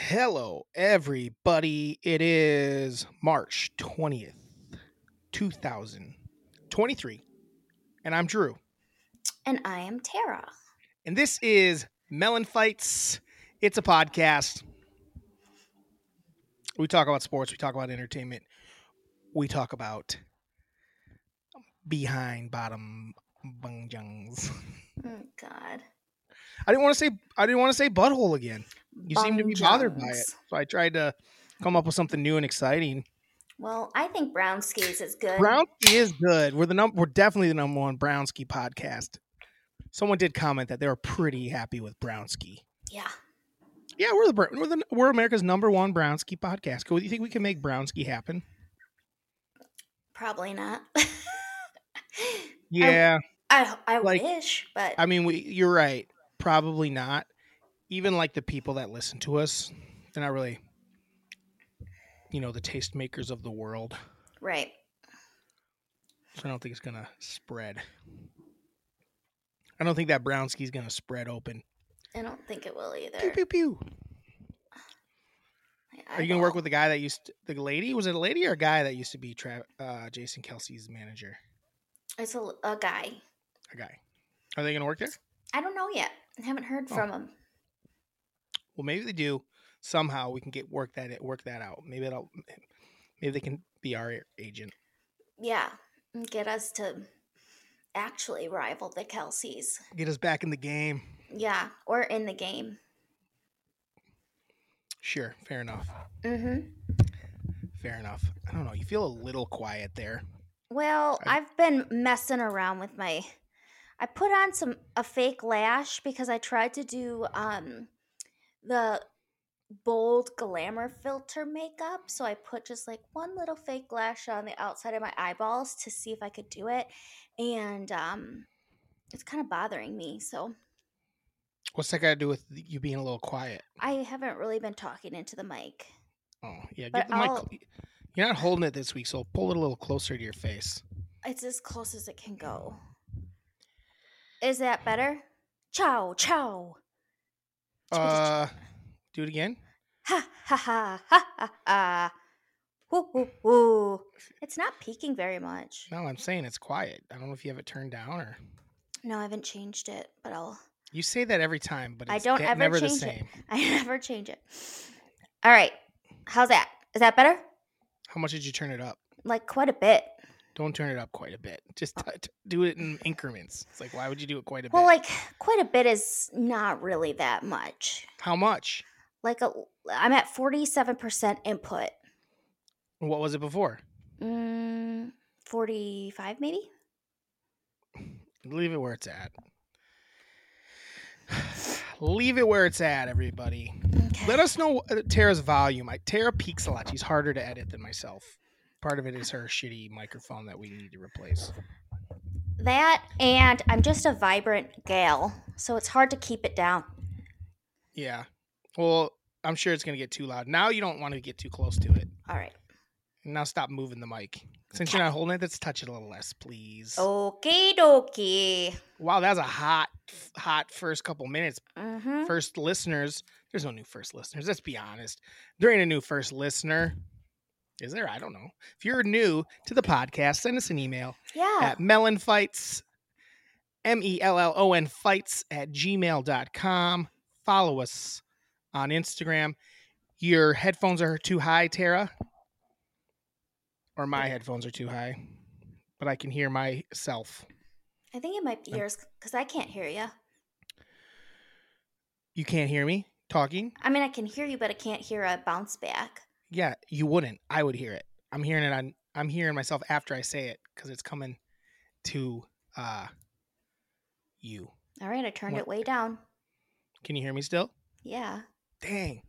Hello, everybody. It is March 20th, 2023. And I'm Drew. And I am Tara. And this is Mellon Fights. It's a podcast. We talk about sports, we talk about entertainment, we talk about behind bottom bungjungs. Oh, mm, God. I didn't want to say I didn't want to say butthole again. You seem to be bothered by it. So I tried to come up with something new and exciting. Well, I think brown skis is good. Brownski is good. We're the num- we're definitely the number one Brownski podcast. Someone did comment that they were pretty happy with Brownski. Yeah. Yeah, we're the we're the we're America's number one Brownski podcast. Do you think we can make Brownski happen? Probably not. Yeah, I I Like, wish, but I mean, we you're right. Probably not. Even like the people that listen to us, they're not really, you know, the tastemakers of the world. right. So I don't think it's gonna spread. I don't think that Brown Brownski's gonna spread open. I don't think it will either. Pew pew pew. Are you gonna work with the guy that used to, the lady? Was it a lady or a guy that used to be Tra- uh, Jason Kelce's manager? It's a, a guy. A guy. Are they gonna work there? I don't know yet. I haven't heard Oh. from him. Well, maybe they do. Somehow we can get work that it work that out. Maybe it'll. Maybe they can be our agent. Yeah. Get us to actually rival the Kelces. Get us back in the game. Yeah. Or in the game. Sure, fair enough. Mm-hmm. Fair enough. I don't know. You feel a little quiet there. Well, I- I've been messing around with my I put on some a fake lash because I tried to do um the bold glamour filter makeup. So I put just like one little fake lash on the outside of my eyeballs to see if I could do it. And um it's kind of bothering me. So What's that got to do with you being a little quiet? I haven't really been talking into the mic. Oh, yeah. But Get the mic. I'll- You're not holding it this week, so pull it a little closer to your face. It's as close as it can go. Is that better? Ciao, ciao. Uh, do it again. Ha ha ha ha ha ha. Woo, woo, woo. It's not peaking very much. No, I'm saying it's quiet. I don't know if you have it turned down or No, I haven't changed it, but I'll. you say that every time, but I don't de- ever never the change it. same. I never change it. All right. How's that? Is that better? How much did you turn it up? Like quite a bit. Don't turn it up quite a bit. Just t- t- do it in increments. It's like, why would you do it quite a Well, bit? Well, like quite a bit is not really that much. How much? Like a, I'm at 47% input. What was it before? Mm, 45 maybe? Leave it where it's at. Leave it where it's at, everybody. Okay. Let us know uh, Tara's volume. I, Tara peaks a lot. She's harder to edit than myself. Part of it is her shitty microphone that we need to replace. That and I'm just a vibrant gal, so it's hard to keep it down. Yeah. Well, I'm sure it's gonna get too loud. Now you don't want to get too close to it. All right. Now stop moving the mic. Since you're not holding it, let's touch it a little less, please. Okay, dokie. Wow, that was a hot, hot first couple minutes. Mm-hmm. First listeners. There's no new first listeners. Let's be honest. There ain't a new first listener. Is there? I don't know. If you're new to the podcast, send us an email Yeah. at mellonfights, M E L L O N fights at gmail.com. Follow us on Instagram. Your headphones are too high, Tara? Or my headphones are too high, but I can hear myself. I think it might be yours because I can't hear you. You can't hear me talking? I mean, I can hear you, but I can't hear a bounce back. You wouldn't. I would hear it. I'm hearing it on I'm hearing myself after I say it because it's coming to uh you. All right, I turned What- it way down. Can you hear me still? Yeah. Dang.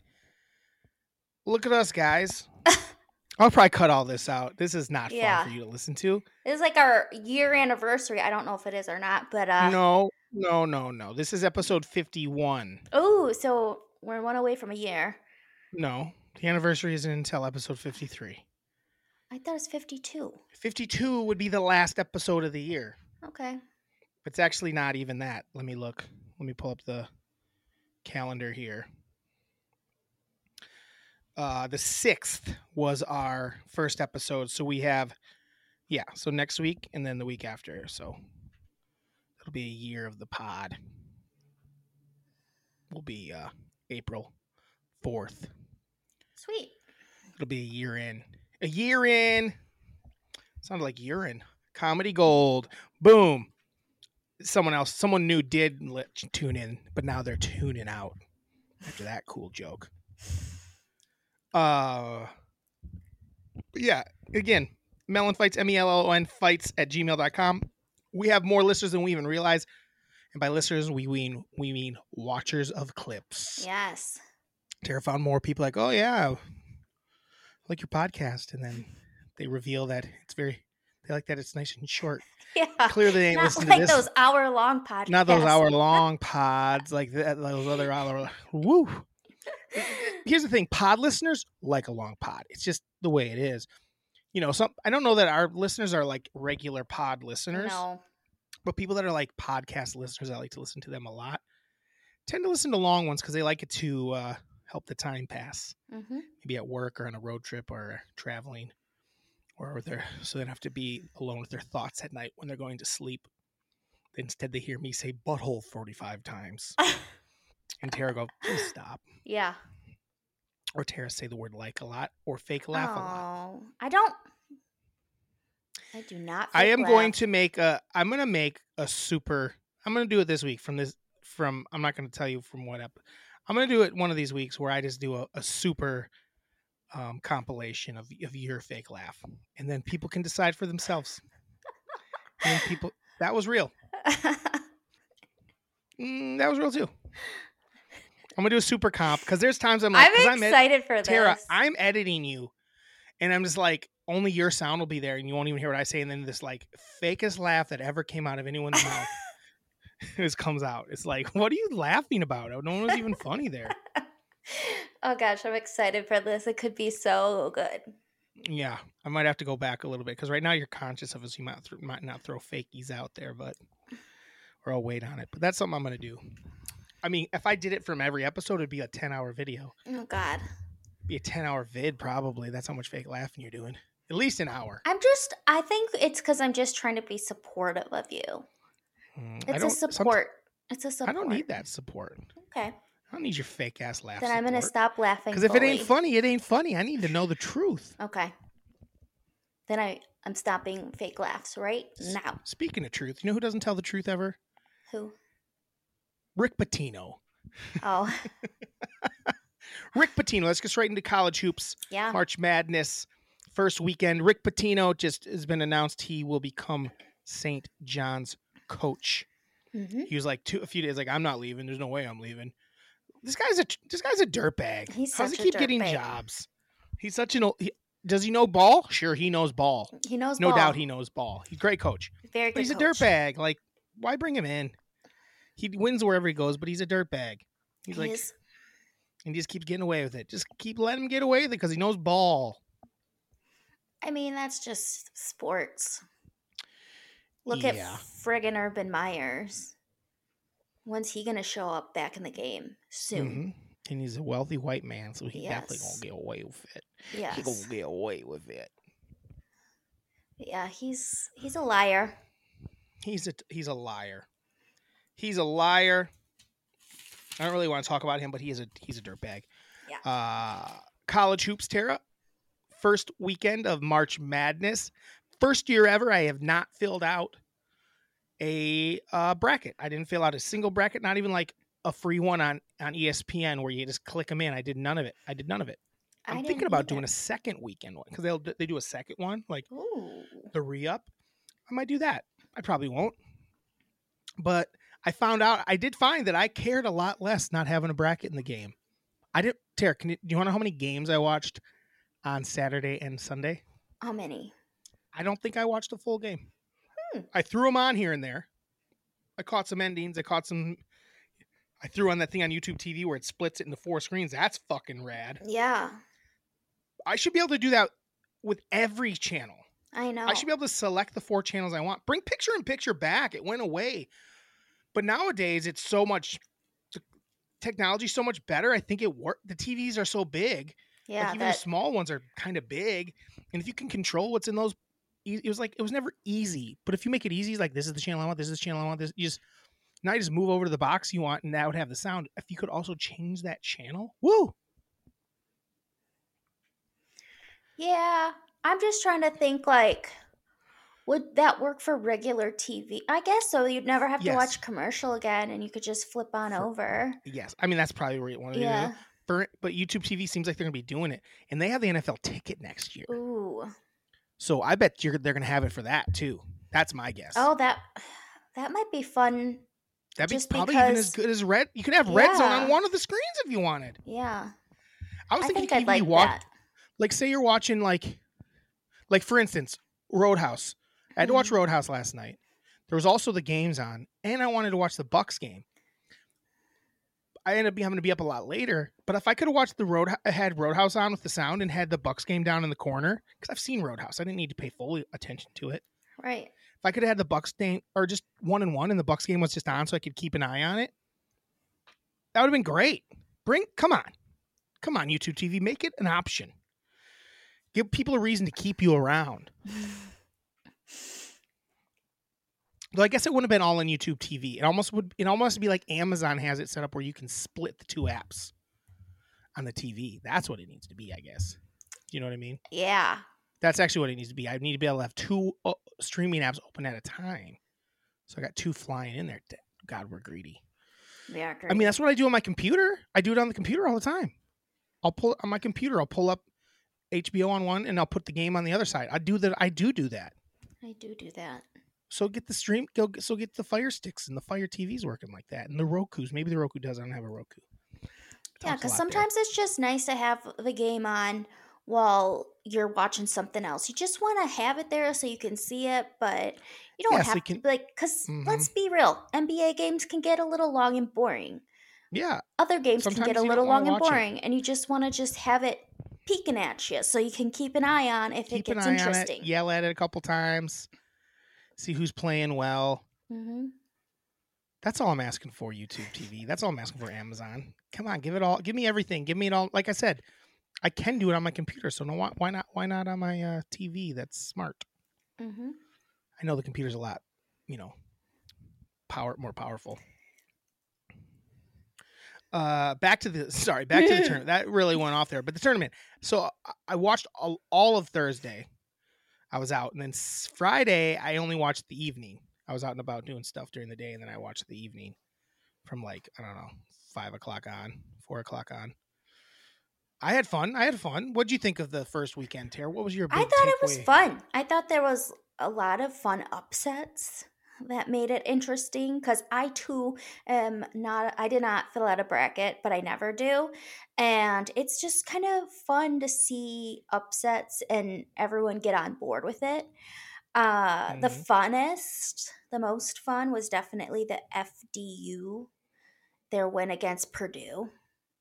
Look at us, guys. I'll probably cut all this out. This is not Yeah. fun for you to listen to. This is like our year anniversary. I don't know if it is or not, but uh no, no, no, no. This is episode 51. oh, so we're one away from a year. No, the anniversary isn't until episode 53. I thought it was 52. 52 would be the last episode of the year. Okay. It's actually not even that. Let me look. Let me pull up the calendar here. uh, the sixth was our first episode. So we have, yeah, so next week and then the week after. So it'll be a year of the pod. Will be uh, April fourth. Sweet. It'll be a year in. A year in. Sounded like urine. Comedy gold. Boom. Someone else, someone new did let you tune in, but now they're tuning out after that cool joke. Uh, yeah, again, Mellon Fights, M E L O N Fights at gmail.com. We have more listeners than we even realize. And by listeners, we mean we mean watchers of clips. Yes. Tara found more people like, oh yeah, I like your podcast, and then they reveal that it's very they like that it's nice and short. Yeah. Clearly, they ain't Not listening like to this. those hour long podcasts. Not those hour long pods like that. Those other hour. Woo. Here's the thing: pod listeners like a long pod. It's just the way it is. You know, some I don't know that our listeners are like regular pod listeners, No. but people that are like podcast listeners, I like to listen to them a lot. Tend to listen to long ones because they like it to uh, help the time pass. hmm maybe at work or on a road trip or traveling or they're so they don't have to be alone with their thoughts at night when they're going to sleep instead they hear me say butthole 45 times and tara go please stop yeah. or tara say the word like a lot or fake laugh a lot Oh, I don't. I do not. i am going to make a i'm going to make a super i'm going to do it this week from this from i'm not going to tell you from what up i'm to do it one of these weeks where i just do a, a super um, compilation of, of your fake laugh and then people can decide for themselves. And people that was real. Mm, that was real too. I'm gonna do a super comp because there's times i'm like, I'm I'm ed- excited for tara this. i'm editing you and i'm just like only your sound will be there and you won't even hear what i say and then this like fakest laugh that ever came out of anyone's mouth just comes out it's like what are you laughing about oh, no one was even funny there oh gosh, I'm excited for this. It could be so good. Yeah, I might have to go back a little bit because right now you're conscious of us. You might, th- might not throw fakies out there, but or I'll wait on it. But that's something I'm gonna do. I mean, if I did it from every episode, it'd be a 10 hour video. Oh God, be a 10 hour vid probably. That's how much fake laughing you're doing. At least an hour. I'm just. I think it's because I'm just trying to be supportive of you. Mm, It's a support. It's a support. I don't need that support. Okay, I don't need your fake ass laugh. then I'm gonna stop laughing. Because if it ain't funny, it ain't funny. I need to know the truth. Okay. Then I I'm stopping fake laughs right now. Speaking of truth, you know who doesn't tell the truth ever? Who? Rick Pitino. Oh, Rick Pitino. Let's get straight into college hoops. yeah. March Madness first weekend. Rick Pitino just has been announced he will become St. John's coach. hmm He was like two a few days like I'm not leaving. There's no way I'm leaving. This guy's a this guy's a dirtbag. He's How does he keep getting dirtbag. jobs? He's such an old. He, does he know ball? Sure, he knows ball. He knows. No ball. doubt he knows ball. He's a great coach. Very good. he's a coach. dirtbag. Like, why bring him in? He wins wherever he goes, but he's a dirtbag. He's He like, is- and he just keeps getting away with it. Just keep letting him get away with it because he knows ball. I mean, that's just sports. Look Yeah. at friggin' Urban Meyers. When's he gonna show up back in the game? Soon. Mhm. And he's a wealthy white man, so he definitely gonna get away with it. Yeah, He gonna get away with it. Yeah, he's he's a liar. He's a he's a liar. He's a liar. I don't really want to talk about him, but he is a he's a dirtbag. Yeah. Uh, college hoops, Tara. First weekend of March Madness. First year ever, I have not filled out a uh, bracket. I didn't fill out a single bracket, not even like a free one on on ESPN where you just click them in. I did none of it. I did none of it. I'm thinking about either. doing a second weekend one because they'll they do a second one like Ooh. the re up. I might do that. I probably won't. But I found out I did find that I cared a lot less not having a bracket in the game. I didn't. Tara, can you, do you want to know how many games I watched on Saturday and Sunday? How many? I don't think I watched a full game. Hmm. I threw them on here and there. I caught some endings. I caught some. I threw on that thing on YouTube TV where it splits it into four screens. That's fucking rad. Yeah, I should be able to do that with every channel. I know. I should be able to select the four channels I want. Bring picture in picture back. It went away. But nowadays it's so much technology so much better. I think it work the TVs are so big Yeah, like even that, the small ones are kind of big, and if you can control what's in those, it was like it was never easy. But if you make it easy, like this is the channel I want, this is the channel I want, this you just now you just move over to the box you want, and that would have the sound. If you could also change that channel, woo! yeah. I'm just trying to think like, would that work for regular TV? I guess so. You'd never have to watch commercial again, and you could just flip on For- over. Yes, I mean that's probably where you want to Yeah. do. For, but YouTube TV seems like they're gonna be doing it, and they have the NFL ticket next year, Ooh. So I bet you're they're gonna have it for that too. That's my guess. Oh, that that might be fun. That'd be probably even as good as red. You could have red zone on one of the screens if you wanted. Yeah. I was I thinking think you I'd like watch, that. like say you're watching like, like for instance, Road House. I had to watch Mhm. Road House last night. There was also the games on, and I wanted to watch the Bucks game. I ended up be- having to be up a lot later, but if I could have watched the road had Road House on with the sound and had the Bucks game down in the corner, because I've seen Road House, I didn't need to pay full attention to it. Right. If I could have had the Bucks game or just one and one, and the Bucks game was just on, so I could keep an eye on it, that would have been great. Bring, come on, come on, YouTube TV, make it an option. Give people a reason to keep you around. Though I guess it wouldn't have been all on YouTube TV. It almost would. It almost be like Amazon has it set up where you can split the two apps on the TV. That's what it needs to be, I guess. Do you know what I mean? Yeah. That's actually what it needs to be. I need to be able to have two uh, streaming apps open at a time. So I got two flying in there. God, we're greedy. Yeah. I mean, that's what I do on my computer. I do it on the computer all the time. I'll pull on my computer. I'll pull up HBO on one, and I'll put the game on the other side. I do that. I do do that. I do do that. So get the stream. Go. get- So get the Fire Sticks and the Fire TVs working like that, and the Roku's. Maybe the Roku does. I don't have a Roku. It Yeah, because lot there. sometimes it's just nice to have the game on while you're watching something else. You just want to have it there so you can see it, but you don't Yeah, so have you can- to like. Because Mhm. let's be real, NBA games can get a little long and boring. Yeah, Other games can get a little long and watch it. boring, and you just want to just have it peeking at you so you can keep an eye on if keep it an gets eye interesting. on it. Yell at it a couple times. See who's playing well. hmm That's all I'm asking for. YouTube TV. That's all I'm asking for. Amazon. Come on, give it all. Give me everything. Give me it all. Like I said, I can do it on my computer. So no, why, why not? Why not on my uh, TV? That's smart. hmm I know the computer's a lot, you know, power more powerful. Uh, back to the sorry, back to the tournament. That really went off there, but the tournament. So I- I watched all, all of Thursday. I was out, and then Friday I only watched the evening. I was out and about doing stuff during the day, and then I watched the evening from like I don't know five o'clock on, four o'clock on. I had fun. I had fun. What'd you think of the first weekend, Tara? What was your? I thought it was fun. I thought there was a lot of fun upsets that made it interesting because I too am not, I did not fill out a bracket, but I never do. And it's just kind of fun to see upsets and everyone get on board with it. Uh, The Mhm. funnest, the most fun was definitely the FDU, their win against Purdue.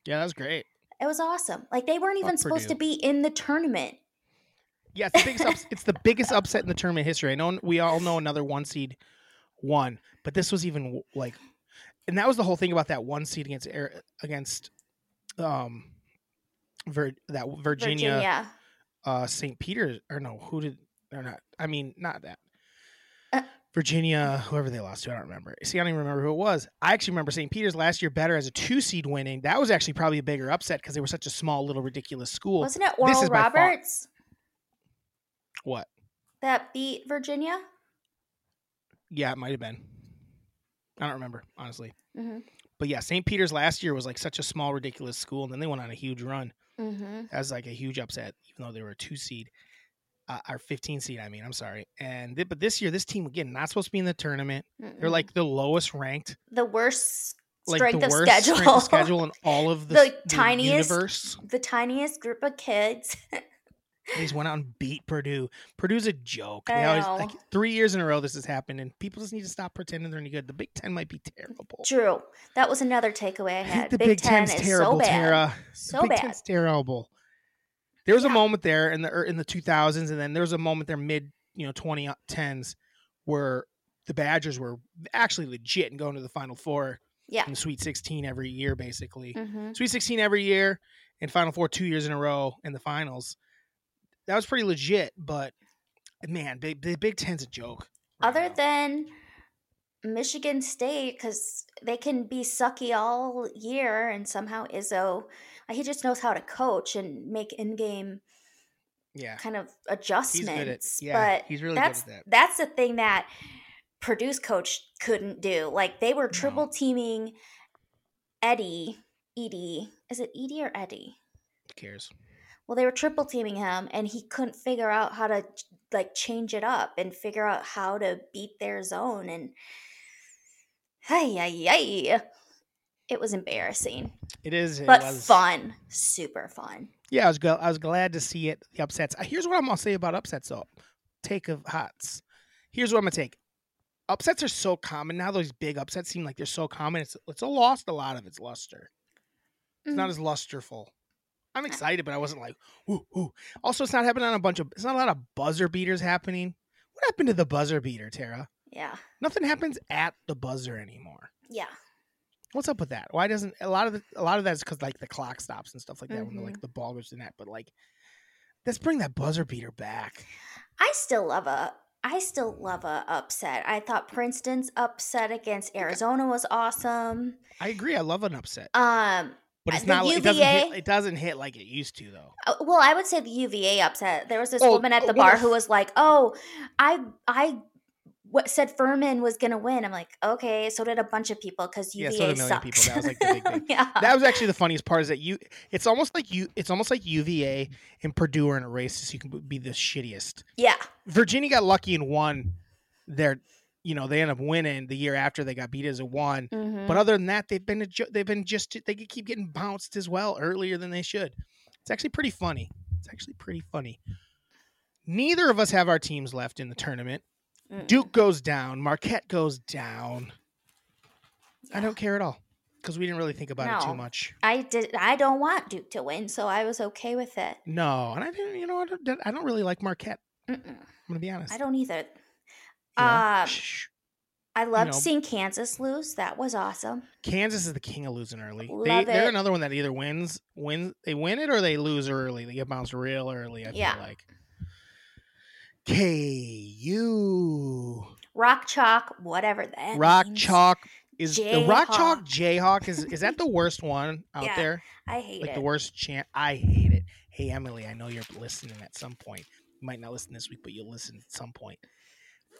Yeah, that was great. It was awesome. Like they weren't even supposed to be in the tournament. Yeah, it's the biggest. ups- it's the biggest upset in the tournament history. I know we all know another one seed won, but this was even like, and that was the whole thing about that one seed against Air- against um, Vir- that Virginia, Virginia. uh St. Peter or no, who did or not? I mean, not that. Uh, Virginia, whoever they lost to, I don't remember. See, I don't even remember who it was. I actually remember St. Peter's last year better as a two seed winning. That was actually probably a bigger upset because they were such a small, little, ridiculous school. Wasn't it Oral is by far- Roberts what? that beat Virginia? Yeah, it might have been. I don't remember honestly, Mm-hmm. but yeah, St. Peter's last year was like such a small, ridiculous school, and then they went on a huge run. Mm-hmm. That was like a huge upset, even though they were a two seed, uh, or fifteen seed. I mean, I'm sorry. And th- but this year, this team again not supposed to be in the tournament. They're like the lowest ranked, the worst like strength the of schedule. strength of schedule in all of the, The tiniest- universe. the tiniest group of kids. They just went out and beat Purdue. Purdue's a joke. They I always, like three years in a row this has happened, and people just need to stop pretending they're any good. The Big Ten might be terrible. True. That was another takeaway I I had. think the Big, Big, Ten Ten's is terrible, so bad. Tara. So Big bad. Ten's terrible. There was a moment there in the er, in the 2000s, and then there was a moment there mid you know 2010s where the Badgers were actually legit and going to the Final Four Yeah. in the Sweet 16 every year, basically. Mm-hmm. Sweet 16 every year, and Final Four two years in a row in the finals. That was pretty legit, but man, Big the Big Ten's a joke. right Other now. than Michigan State, because they can be sucky all year, and somehow Izzo, he just knows how to coach and make in-game yeah, kind of good at adjustments. yeah, but he's really that's good at that. that's the thing that Purdue's coach couldn't do. Like they were No. triple teaming Eddie, Edie. Is it Edie or Eddie? Who cares? Well, they were triple teaming him, and he couldn't figure out how to like change it up and figure out how to beat their zone. And hey, hey, it was embarrassing, It is, it but was, fun, super fun. Yeah, I was go- I was glad to see it. The upsets. Uh, Here's what I'm gonna say about upsets, though. Take of hots. Here's what I'm gonna take. Upsets are so common now. Those big upsets seem like they're so common. It's it's lost a lot of its luster. It's not Mm. as lusterful. I'm excited, but I wasn't like, woo, woo. Also, it's not happening on a bunch of. It's not a lot of buzzer beaters happening. What happened to the buzzer beater, Tara? Yeah, Nothing happens at the buzzer anymore. yeah. What's up with that? Why doesn't a lot of the, a lot of that's because like the clock stops and stuff like that when the, like the ball goes to the net. But like, let's bring that buzzer beater back. I still love a I still love a upset. I thought Princeton's upset against Arizona was awesome. I agree. I love an upset, Um but it's the not. like it doesn't hit. UVA It doesn't hit like it used to though. uh, well, I would say the UVA upset. There was this Oh, woman at oh, the well, bar who was like, "Oh, I I what said Furman was going to win." I'm like, "Okay, so did a bunch of people Yeah, UVA so did a million sucks." people. That was, like, the big thing. yeah. That was actually the funniest part. Is that you? It's almost like you. It's almost like UVA and Purdue are in a race, so you can be the shittiest. yeah. Virginia got lucky and won. Their, you know, they end up winning the year after they got beat as a one. Mhm. But other than that, they've been they've been just they keep getting bounced as well earlier than they should. It's actually pretty funny. It's actually pretty funny. Neither of us have our teams left in the tournament. Mm-mm. Duke goes down. Marquette goes down. I don't care at all because we didn't really think about it too much. I did I don't want Duke to win, so I was okay with it. No, and I didn't. You know, I don't, I don't really like Marquette. Mm-mm. I'm gonna be honest. I don't either. You? Um, Shh. I loved know. seeing Kansas lose. That was awesome. Kansas is the king of losing early. They, Love they're another one that either wins, wins, they win it, or they lose early. They get bounced real early. I Yeah. feel like. KU Rock chalk, whatever that Rock means. Chalk is the Rock Chalk Jayhawk. Jayhawk is is that the worst one out Yeah, there? I hate Like it. the worst chant. I hate it. Hey Emily, I know you're listening at some point. You might not listen this week, but you'll listen at some point.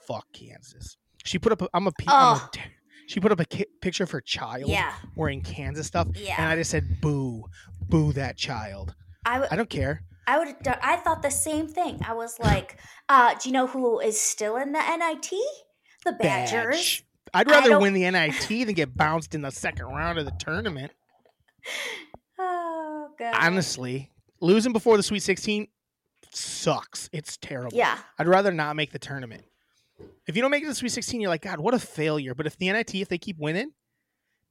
Fuck Kansas. She put up. A, I'm a. pe- I'm a Oh. she put up a ki- picture of her child Yeah, wearing Kansas stuff, and. I just said, "Boo, boo that child." I. I don't care. I would. I thought the same thing. I was like, uh, do you know who is still in the NIT? The Badgers. Badge. I'd rather win the NIT than get bounced in the second round of the tournament. Oh god. Honestly, losing before the Sweet 16 sucks. It's terrible. Yeah. I'd rather not make the tournament. If you don't make it to the Sweet 16, you're like, God, what a failure. But if the NIT, if they keep winning,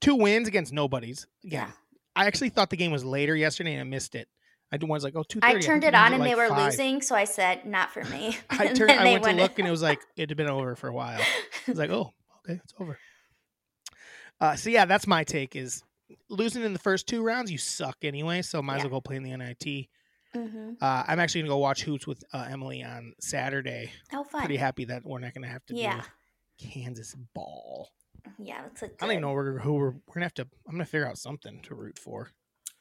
two wins against nobodies. Yeah. I actually thought the game was later yesterday and I missed it. I was like, oh, 2.30. I turned it on and they were five. losing, so I said, "Not for me." I And turned. then I went to look and it was like it had been over for a while. I was like, oh, okay, it's over. Uh, so yeah, that's my take. Is losing in the first two rounds, you suck anyway. So might as well go play in the NIT. Mhm. Uh, I'm actually gonna go watch hoops with uh, Emily on Saturday. Oh, fun. Pretty happy that we're not gonna have to Yeah. do Kansas ball. Yeah, that's a good. I don't even know who we're, we're gonna have to. I'm gonna figure out something to root for.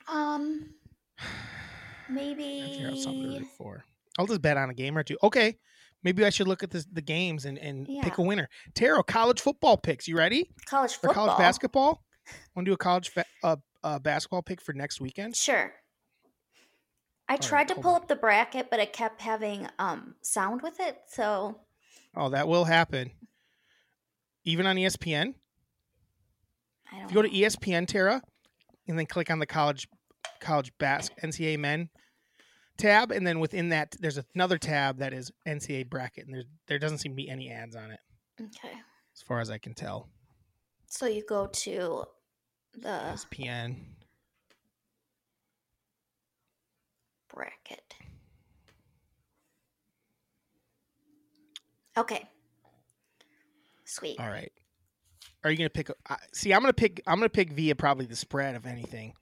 Um, to figure out something to maybe. root for. I'll just bet on a game or two. Okay, maybe I should look at this, the games and, and pick a winner. Tara, college football picks. You ready? College for football. college basketball. Want to do a college fa- uh, uh, basketball pick for next weekend? Sure. I right, tried to pull on. up the bracket, but it kept having um sound with it. So Oh, that will happen. Even on ESPN. I don't. If you go to. ESPN, Tara, and then click on the college college bas- NCAA men tab, and then within that, there's another tab that is NCAA bracket, and there's there doesn't seem to be any ads on it, Okay. as far as I can tell. So you go to the ESPN. Bracket. Okay. Sweet. All right. Are you gonna pick? I- see, I'm gonna pick. I'm gonna pick via probably the spread of anything.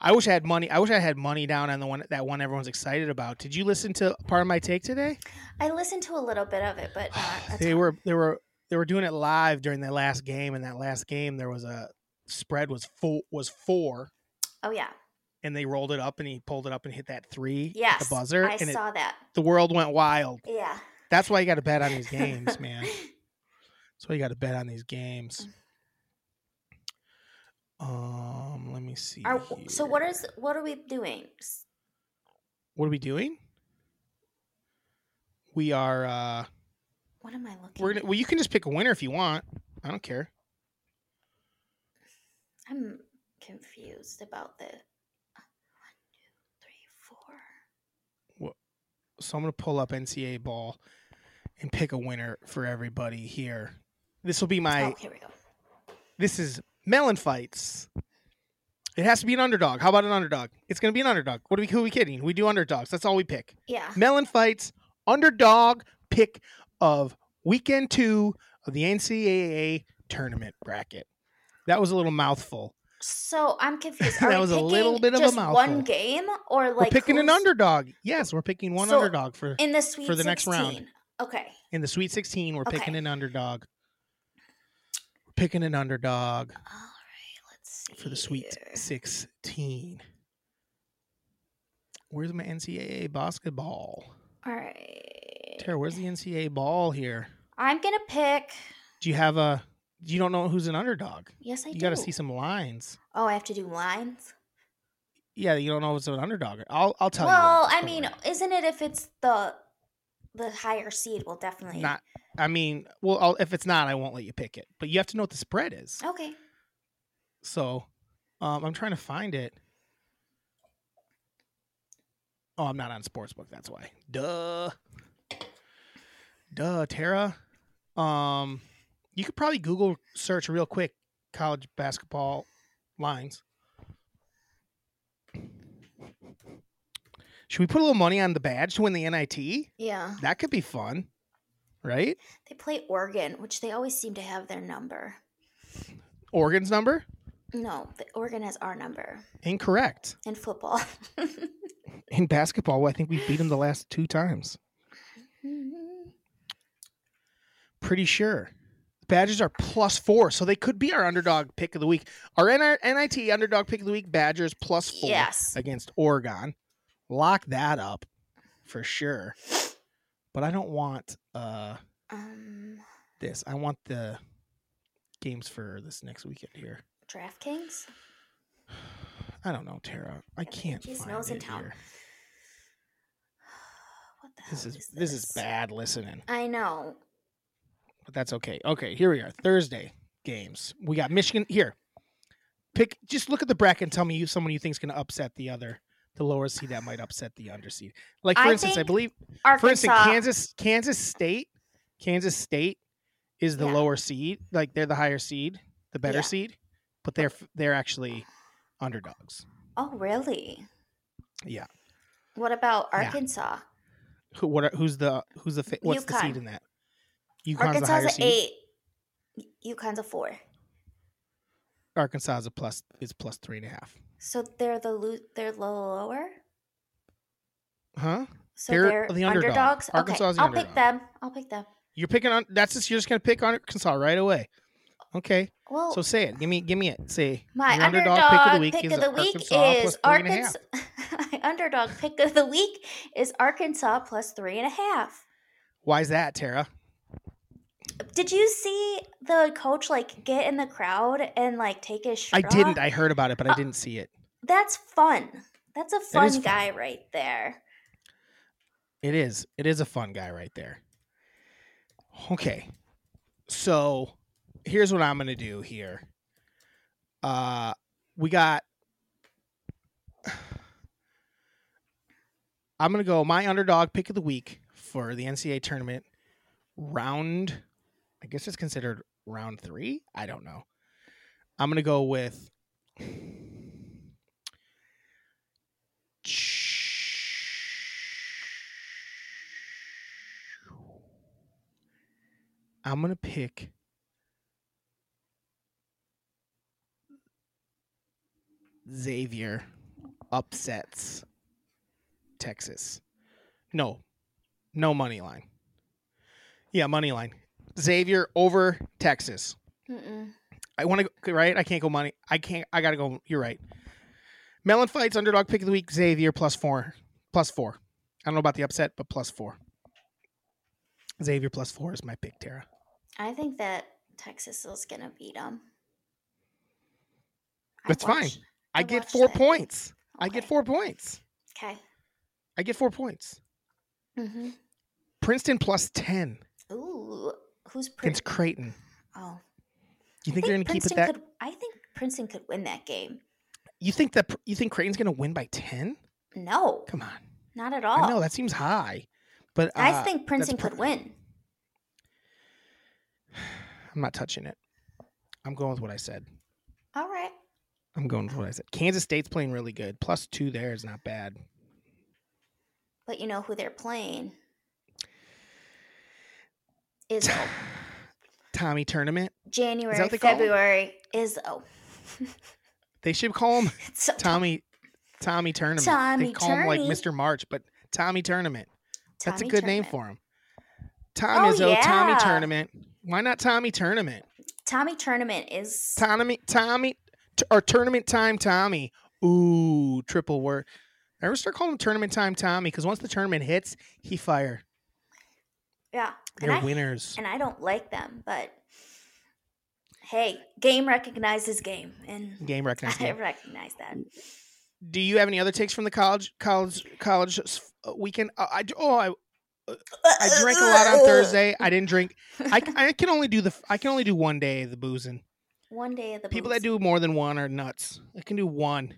I wish I had money. I wish I had money down on the one that one everyone's excited about. Did you listen to part of my take today? I listened to a little bit of it, but not they were they were they were doing it live during the last game, and that last game there was a spread was four was four, Oh yeah. And they rolled it up, and he pulled it up and hit that three Yes. the buzzer, I and it, saw that. the world went wild. Yeah. That's why you got to bet on these games, man. That's why you got to bet on these games. Um, let me see. Are, so what is what are we doing? What are we doing? We are. uh What am I looking? We're gonna, well. You can just pick a winner if you want. I don't care. I'm confused about the one, two, three, four. So I'm gonna pull up NCAA ball and pick a winner for everybody here. This will be my. oh, here we go. This is mellon fights. It has to be an underdog. How about an underdog? It's gonna be an underdog. What are we? Who are we kidding? We do underdogs. That's all we pick. Yeah. Mellon fights underdog pick of weekend two of the NCAA tournament bracket. That was a little mouthful. So I'm confused. That was a little bit of a just mouthful. one game or like we're picking an underdog. Yes, we're picking one So, underdog for in the Sweet for the next round. Okay. in the Sweet 16. We're picking an underdog. We're picking an underdog All right. Let's see. for the Sweet here. 16. Where's my NCAA basketball? All right. Tara, where's the NCAA ball here? I'm gonna pick. Do you have a? You don't know who's an underdog. Yes, I You do. You got to see some lines. Oh, I have to do lines. Yeah, you don't know who's an underdog. I'll I'll tell you. well. I mean, isn't it if it's the the higher seed? will definitely not. I mean, well, I'll, if it's not, I won't let you pick it. But you have to know what the spread is. Okay. So, um, I'm trying to find it. Oh, I'm not on Sportsbook. That's why. Duh. Duh, Tara. Um, you could probably Google search real quick college basketball lines. Should we put a little money on the badge to win the NIT? Yeah. That could be fun, right? They play Oregon, which they always seem to have their number. Oregon's number? No, the Oregon has our number Incorrect. in football. In basketball, I think we beat them the last two times. Mm-hmm. Pretty sure. Badgers are plus four, so they could be our underdog pick of the week. Our NIT underdog pick of the week, Badgers plus four yes. against Oregon. Lock that up for sure. But I don't want uh Um, this. I want the games for this next weekend here. DraftKings. I don't know, Tara. I can't He's find nose in town. here. What the This hell is is this is bad listening. I know. But that's okay. Okay, here we are. Thursday games. We got Michigan here. Pick. Just look at the bracket and tell me you someone you think is going to upset the other, the lower seed that might upset the under seed. Like for I instance, I believe Arkansas. for instance Kansas Kansas State, Kansas State is the Yeah. lower seed. Like they're the higher seed, the better Yeah. seed, but they're they're actually underdogs. Oh, really? Yeah. What about Yeah. Arkansas? Who what are, who's the who's the what's the seed in that? UConn's Arkansas's higher a seed. eight. UConn's a four. Arkansas is a plus is plus three and a half. So they're the lo- they're lower. Huh? So They're they're, the underdog. underdogs. Arkansas okay, I'll underdog. pick them. I'll pick them. You're picking on. That's just you're just gonna pick on Arkansas right away. Okay, Well, so say it. Give me give me it. Say my your underdog, pick of the week pick is the week Arkansas is three and a half. Arkansas. my underdog pick of the week is Arkansas plus three and a half. Why is that, Tara? Did you see the coach like get in the crowd and like take his shirt I didn't. off? I heard about it, but I Uh, didn't see it. That's fun. That's a fun is fun. guy right there. It is. It is a fun guy right there. Okay, so here's what I'm gonna do here. Uh, we got. I'm gonna go my underdog pick of the week for the NCAA tournament round. I guess it's considered round three. I don't know. I'm gonna go with. I'm gonna pick Xavier upsets Texas. No, no money line. Yeah, money line. Xavier over Texas. Mm-mm. I want to go right. I can't go money. I can't. I gotta go. You're right. Mellon fights underdog pick of the week. Xavier plus four. Plus four. I don't know about the upset, but plus four. Xavier plus four is my pick, Tara. I think that Texas is gonna beat them. That's fine. I, I get four that. points. I get four points. Okay. I get four points. Mm-hmm. Princeton plus ten Ooh, who's Princeton? against Creighton. Oh, You I think they're gonna keep it that? Could, I think Princeton could win that game. You think that? You think Creighton's gonna win by ten? No, Come on. not at all. No, that seems high, but I uh, think Princeton Pr- could win. I'm not touching it. I'm going with what I said. All right. I'm going with what I said. Kansas State's playing really good. Plus two there is not bad. But you know who they're playing? Izzo. Tommy tournament. January, they 'em? February. Izzo. They should call him so Tommy. Tommy tournament. they Tommy call him like Mr. March, but Tommy tournament. That's a Tommy good name for him. Tom Oh, Izzo, Tommy tournament. Why not Tommy tournament? Tommy Tournament is Tommy, Tommy, t- or tournament time Tommy. Ooh, triple word. I ever start calling him tournament time Tommy because once the tournament hits, he fire. Yeah. They're I, winners. and I don't like them, but hey, game recognizes game, and Game recognized. I game. recognize that. Do you have any other takes from the college college college uh, weekend? Uh, I oh I I drank a lot on Thursday. I didn't drink. I, I can only do the I can only do one day of the boozing. One day of the People booze. that do more than one are nuts. I can do one,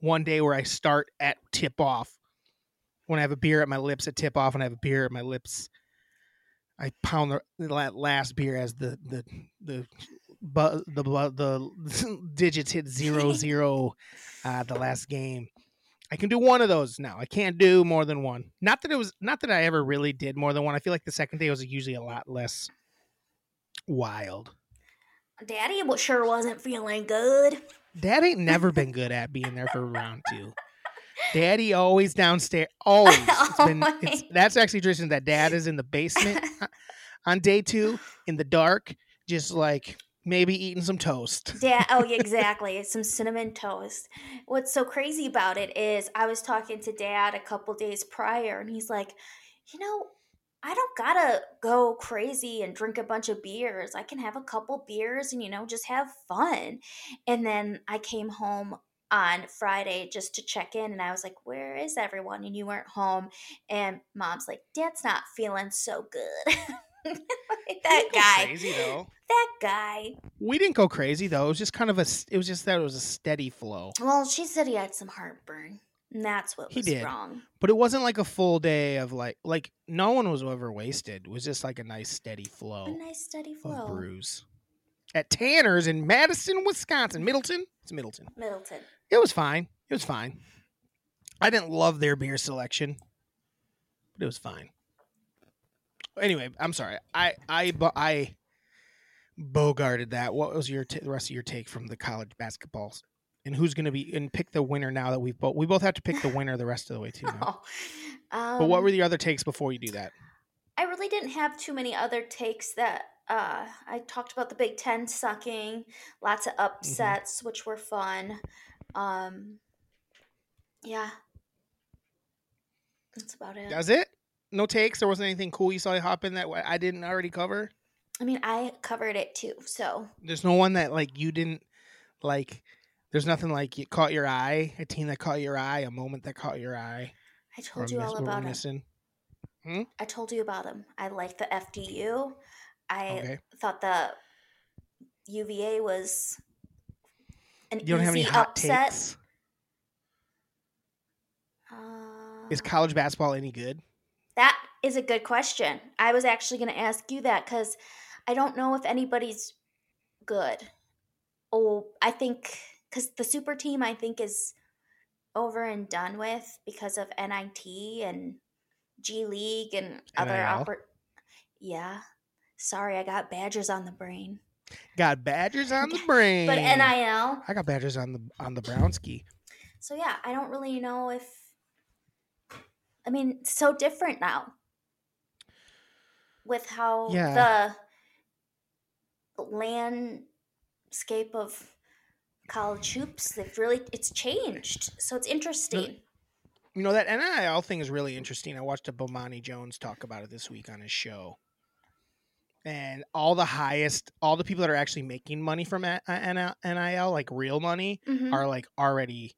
one day where I start at tip off. When I have a beer at my lips at tip off, and I have a beer at my lips, I pound the, the la- last beer as the the the bu- the bu- the digits hit zero zero. Uh, the last game. I can do one of those now. I can't do more than one. Not that it was not that I ever really did more than one. I feel like the second day was usually a lot less wild. Daddy sure wasn't feeling good. Dad ain't never been good at being there for round two. Daddy always downstairs. Always. It's been, it's, that's actually tradition that dad is in the basement uh, on day two in the dark, just like maybe eating some toast. Dad, oh yeah, exactly. Some cinnamon toast. What's so crazy about it is I was talking to Dad a couple days prior, and he's like, you know, I don't gotta go crazy and drink a bunch of beers. I can have a couple beers and you know just have fun. And then I came home on Friday just to check in, and I was like, where is everyone? And you weren't home. And Mom's like, Dad's not feeling so good. Like, that guy. crazy though. That guy. We didn't go crazy though. It was just kind of a. It was just that it was a steady flow, Well, she said he had some heartburn. And that's what He was did. wrong. but it wasn't like a full day of like like no one was ever wasted. It was just like a nice steady flow. A nice steady flow. brews at Tanner's in Madison, Wisconsin. Middleton. It's Middleton. Middleton. It was fine. It was fine. I didn't love their beer selection, but it was fine. Anyway, I'm sorry. I I I bogarted that. What was your t- the rest of your take from the college basketballs? And who's going to be and pick the winner now that we've both we both have to pick the winner the rest of the way too. Now. Oh. Um, But what were the other takes before you do that? I really didn't have too many other takes that uh, I talked about the Big Ten sucking, lots of Mm-hmm. upsets, which were fun. Um, yeah, that's about it. Does it? No takes. There wasn't anything cool you saw hop in that I didn't already cover. I mean, I covered it too, so There's no one that like you didn't like. There's nothing like it caught your eye. A team that caught your eye. A moment that caught your eye. I told you miss- all about it. missing. I told you about him. I liked the FDU. I Okay. thought the UVA was an You don't have any hot upset. takes. Uh, Is college basketball any good? that is a good question. I was actually going to ask you that because I don't know if anybody's good. Oh, I think because the super team I think is over and done with because of NIT and G League and other oppor- Yeah. Sorry, I got Badgers on the brain. Got Badgers on the brain. But NIL. I got Badgers on the on the brown ski. So yeah, I don't really know if. I mean, it's so different now. With how Yeah. the landscape of college hoops, they've really it's changed. So it's interesting. You know that NIL thing is really interesting. I watched a Bomani Jones talk about it this week on his show, and all the highest, all the people that are actually making money from NIL, like real money, Mhm. are like already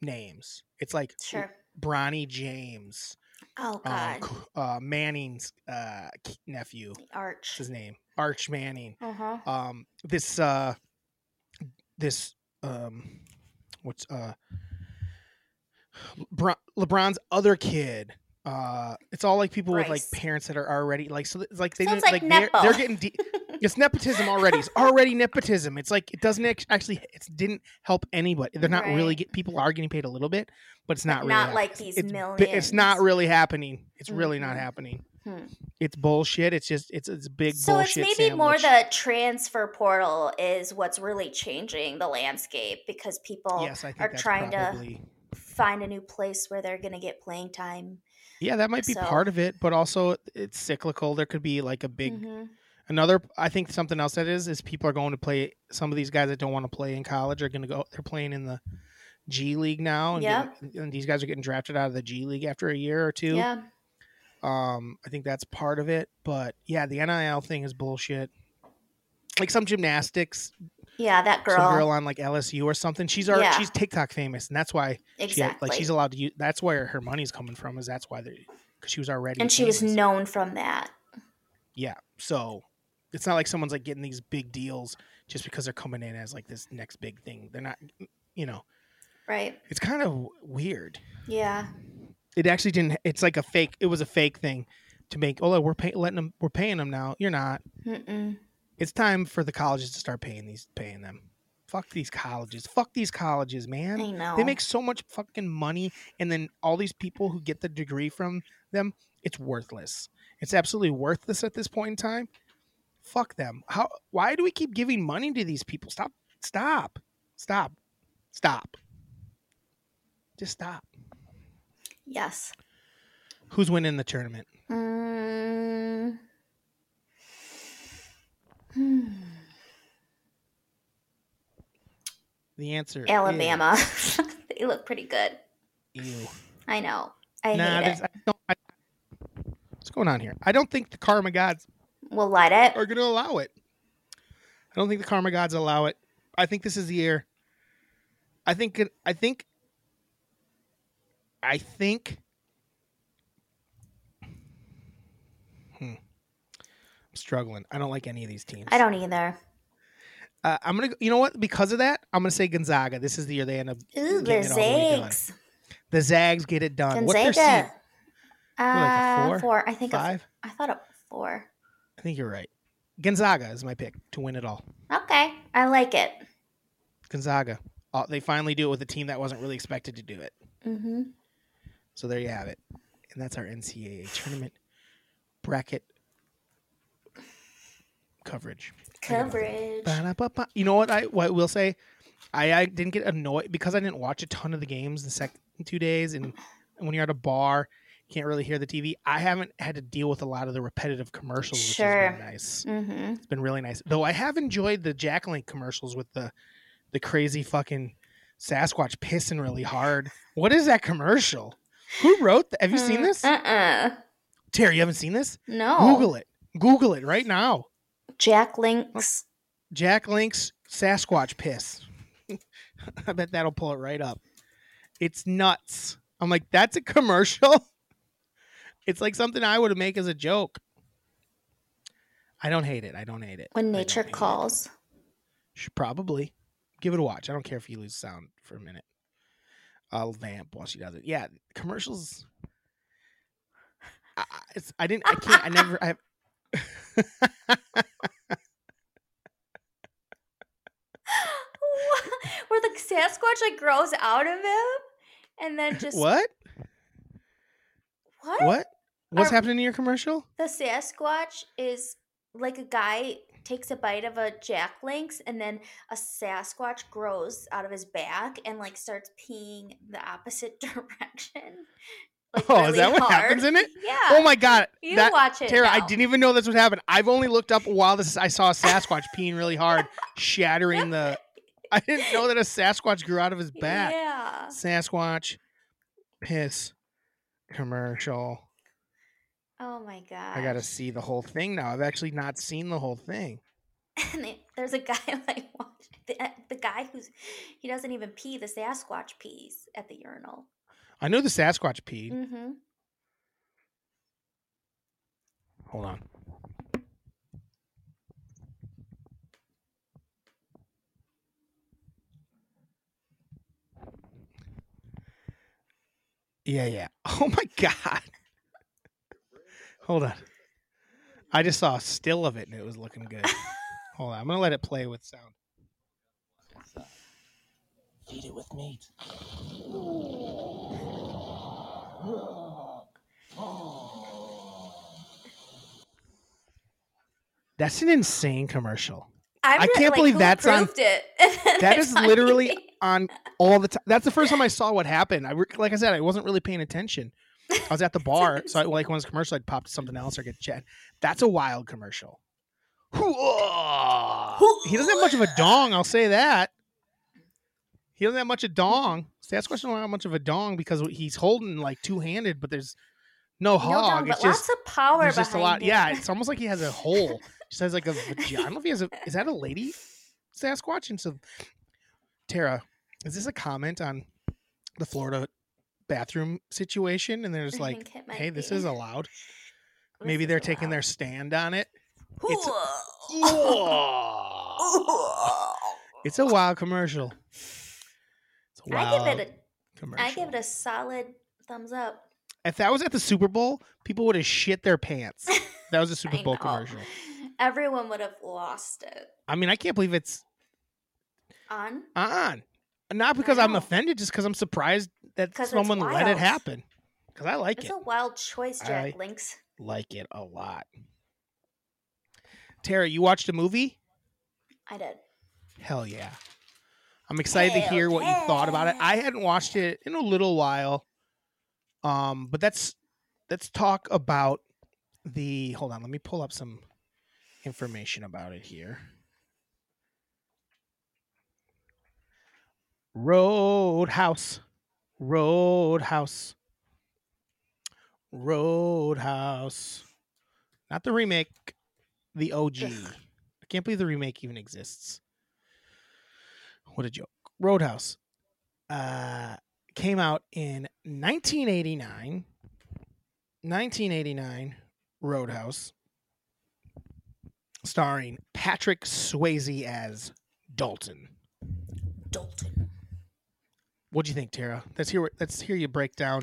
names. It's like Sure. Bronny James, Oh um, God, uh, Manning's uh, nephew. Arch. his name? Arch Manning. Uh huh. Um, this uh, this um, what's uh, Lebron, LeBron's other kid. Uh, it's all like people with like parents that are already like so. It's like they Sounds like like, they're, they're getting. De- it's nepotism already. It's already nepotism. It's like it doesn't actually. It didn't help anybody. They're not really get people are getting paid a little bit, but it's not really not hap- like these it's, millions. It's not really happening. It's really not Mhm. happening. Hmm. It's bullshit. It's just it's it's big So it's maybe more the transfer portal is what's really changing the landscape because people yes, are trying to- find a new place where they're going to get playing time. Yeah, that might be So- part of it, but also it's cyclical. There could be like a big Mhm. another. I think something else that is is people are going to play. Some of these guys that don't want to play in college are going to go. They're playing in the G League now, and, Yep. getting- and these guys are getting drafted out of the G League after a year or two. Yeah. Um, I think that's part of it. But yeah, the NIL thing is bullshit. Like some gymnastics, Yeah, that girl. some girl on like LSU or something. She's already Yeah. she's TikTok famous, and that's why she exactly. like she's allowed to use. That's where her money's coming from. Is that's why they because she was already and she was known from that. Yeah. So it's not like someone's like getting these big deals just because they're coming in as like this next big thing. They're not, you know, Right. it's kind of weird. Yeah. It actually didn't, it's like a fake, it was a fake thing to make, oh, look, we're pay, letting them, we're paying them now. You're not. Mm-mm. It's time for the colleges to start paying these, paying them. Fuck these colleges. Fuck these colleges, man. I know. They make so much fucking money, and then all these people who get the degree from them, it's worthless. It's absolutely worthless at this point in time. Fuck them. How? Why do we keep giving money to these people? Stop! Stop! Stop! Stop! Just stop. yes. Who's winning the tournament? Mm. The answer. Alabama. they look pretty good. Ew. I know. I nah, hate it. I I, what's going on here? I don't think the karma gods We'll let it. are going to allow it. I don't think the karma gods allow it. I think this is the year. I think. it- I think. I think. Hmm. I'm struggling. I don't like any of these teams. I don't either. Uh, I'm gonna. You know what? Because of that, I'm gonna say Gonzaga. This is the year they end up. Ooh, the getting it all the done. Zags. The Zags get it done. What's their seed? Gonzaga. Uh, four? four. I think. Five. I thought it was four. I think you're right. Gonzaga is my pick to win it all. Okay, I like it. Gonzaga. Uh, they finally do it with a team that wasn't really expected to do it. Mm-hmm. So there you have it. And that's our NCAA tournament bracket coverage. Coverage. You know what I what I will say? I, I didn't get annoyed because I didn't watch a ton of the games the second two days and when you're at a bar, you can't really hear the TV. I haven't had to deal with a lot of the repetitive commercials, which Sure. has been nice. Mm-hmm. It's been really nice. Though I have enjoyed the Jack Link commercials with the the crazy fucking Sasquatch pissing really hard. What is that commercial? Who wrote that? Have you seen this? Uh-uh. Terry, you haven't seen this? No. Google it. Google it right now. Jack Links. Jack Link's Sasquatch piss. I bet that'll pull it right up. It's nuts. I'm like, that's a commercial. It's like something I would make as a joke. I don't hate it. I don't hate it. When nature hate it. calls. Should probably give it a watch. I don't care if you lose sound for a minute. I'll vamp while she does it. Yeah, commercials. I, I didn't. I can't. I never. I Where the Sasquatch like grows out of him and then just what? What? What? What's happening in your commercial? The Sasquatch is like a guy takes a bite of a Jack Link's and then a sasquatch grows out of his back and like starts peeing the opposite direction like, oh, is that what hard. happens in it? yeah Oh my god. you that watch it Tara, I didn't even know this would happen. I've only looked up while this I saw a Sasquatch peeing really hard, shattering the I didn't know that a Sasquatch grew out of his back. yeah Sasquatch piss commercial. oh my god I gotta see the whole thing now. I've actually not seen the whole thing. and they- there's a guy like watch the, the guy who's he doesn't even pee the sasquatch pees at the urinal I know the Sasquatch peed. mm-hmm Hold on. Yeah, yeah. Oh my god. Hold on. I just saw a still of it and it was looking good. Hold on. I'm gonna let it play with sound. Feed it with meat. That's an insane commercial. I'm I can't like, believe that's on- approved it That It's is on literally TV. On all the time. That's the first time I saw what happened. I re- like I said, I wasn't really paying attention. I was at the bar, so I, like when it's commercial, I'd pop to something else or get chat. That's a wild commercial. Uh, he doesn't have much of a dong. I'll say that. He doesn't have much of a dong. Sasquatch don't have much of a dong because he's holding like two handed, but there's no No hog. doubt, it's just lots of power there's just a lot. it. Yeah, it's almost like he has a hole. Just has like a vagina. I don't know if he has a. Is that a lady Sasquatch? And so, Tara, is this a comment on the Florida bathroom situation? And there's like, think it might hey, this is allowed. This Maybe is they're taking their stand on it. It's a- It's a wild commercial. It's a I wild give it a commercial. I give it a solid thumbs up. if that was at the Super Bowl, people would have shit their pants. That was a Super Bowl know. commercial. Everyone would have lost it. I mean, I can't believe it's On on. Not because I'm offended, just because I'm surprised that someone let it happen. Because I like it's it. It's a wild choice, Jack I- Links. like it a lot. Tara, you watched a movie? I did. Hell yeah. I'm excited to hear what you thought about it. I hadn't watched it in a little while. Um, but that's let's talk about the hold on, let me pull up some information about it here. Roadhouse. Roadhouse. Roadhouse. Not the remake, the OG. I can't believe the remake even exists. What a joke. Roadhouse uh, came out in 1989. 1989 Roadhouse, starring Patrick Swayze as Dalton. Dalton. What do you think, Tara? Let's hear. Let's hear you break down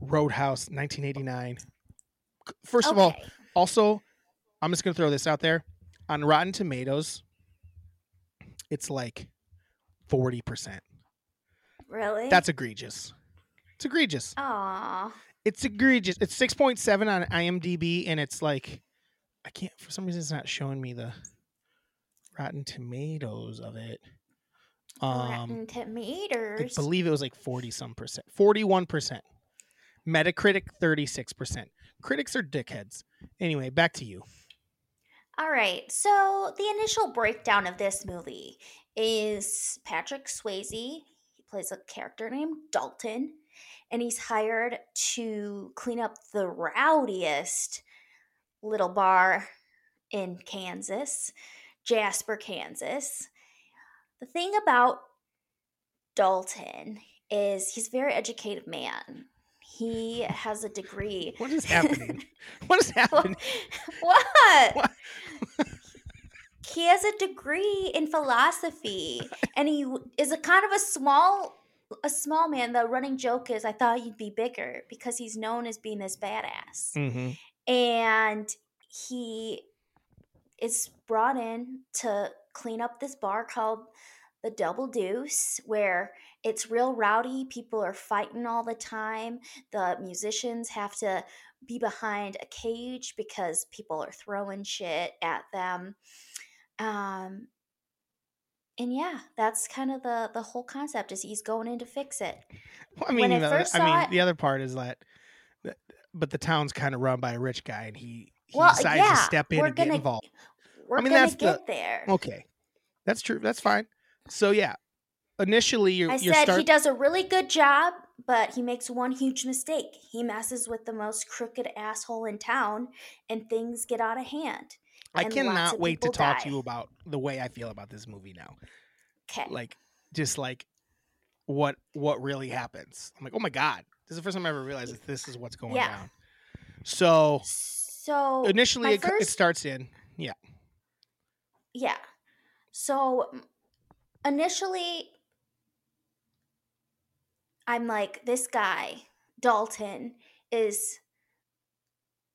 Roadhouse 1989. First of all, also, I'm just gonna throw this out there. On Rotten Tomatoes, it's like 40%. really? That's egregious. It's egregious. Aw. It's egregious. It's 6.7 on IMDb, and it's like, I can't, for some reason, it's not showing me the Rotten Tomatoes of it. Um, Rotten I believe it was like 40 some percent, 41%. Metacritic, 36%. Critics are dickheads. Anyway, back to you. All right. So the initial breakdown of this movie is Patrick Swayze. He plays a character named Dalton, and he's hired to clean up the rowdiest little bar in Kansas, Jasper, Kansas. The thing about Dalton is he's a very educated man. He has a degree. What is happening? what is happening? what? What? he has a degree in philosophy and he is a kind of a small a small man the running joke is i thought he'd be bigger because he's known as being this badass hmm and he is brought in to clean up this bar called the Double Deuce, where it's real rowdy. People are fighting all the time. The musicians have to be behind a cage because people are throwing shit at them. Um, and yeah, that's kind of the the whole concept is he's going in to fix it. Well, I mean, I you know, first I mean, it- the other part is that, but the town's kind of run by a rich guy, and he he Well, decides yeah, to step in and get gonna- involved. We're mean, gonna that's the- get there. Okay, that's true. That's fine. So yeah, initially you're I you're said start. he does a really good job, but he makes one huge mistake. He messes with the most crooked asshole in town, and things get out of hand. I cannot wait to talk to you about the way I feel about this movie now. Okay. Like, just like what what really happens. I'm like, oh my god, this is the first time I ever realized that this is what's going Yeah. down. So So initially it, co- it starts in yeah, yeah. So initially, I'm like, this guy, Dalton, is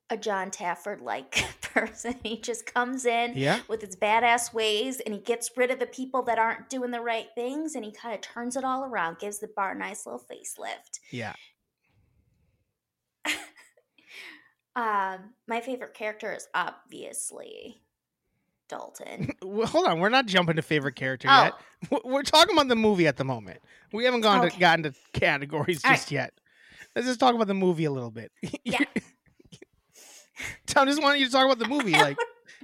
a Jon Taffer like person. He just comes in yeah with his badass ways and he gets rid of the people that aren't doing the right things and he kind of turns it all around, gives the bar a nice little facelift. yeah. Um, my favorite character is obviously Dalton. Well, hold on, we're not jumping to favorite character Oh. yet. We're talking about the movie at the moment. We haven't gone to gotten to categories All right. just yet. Let's just talk about the movie a little bit. Yeah. Tom, just wanted you to talk about the movie. Like,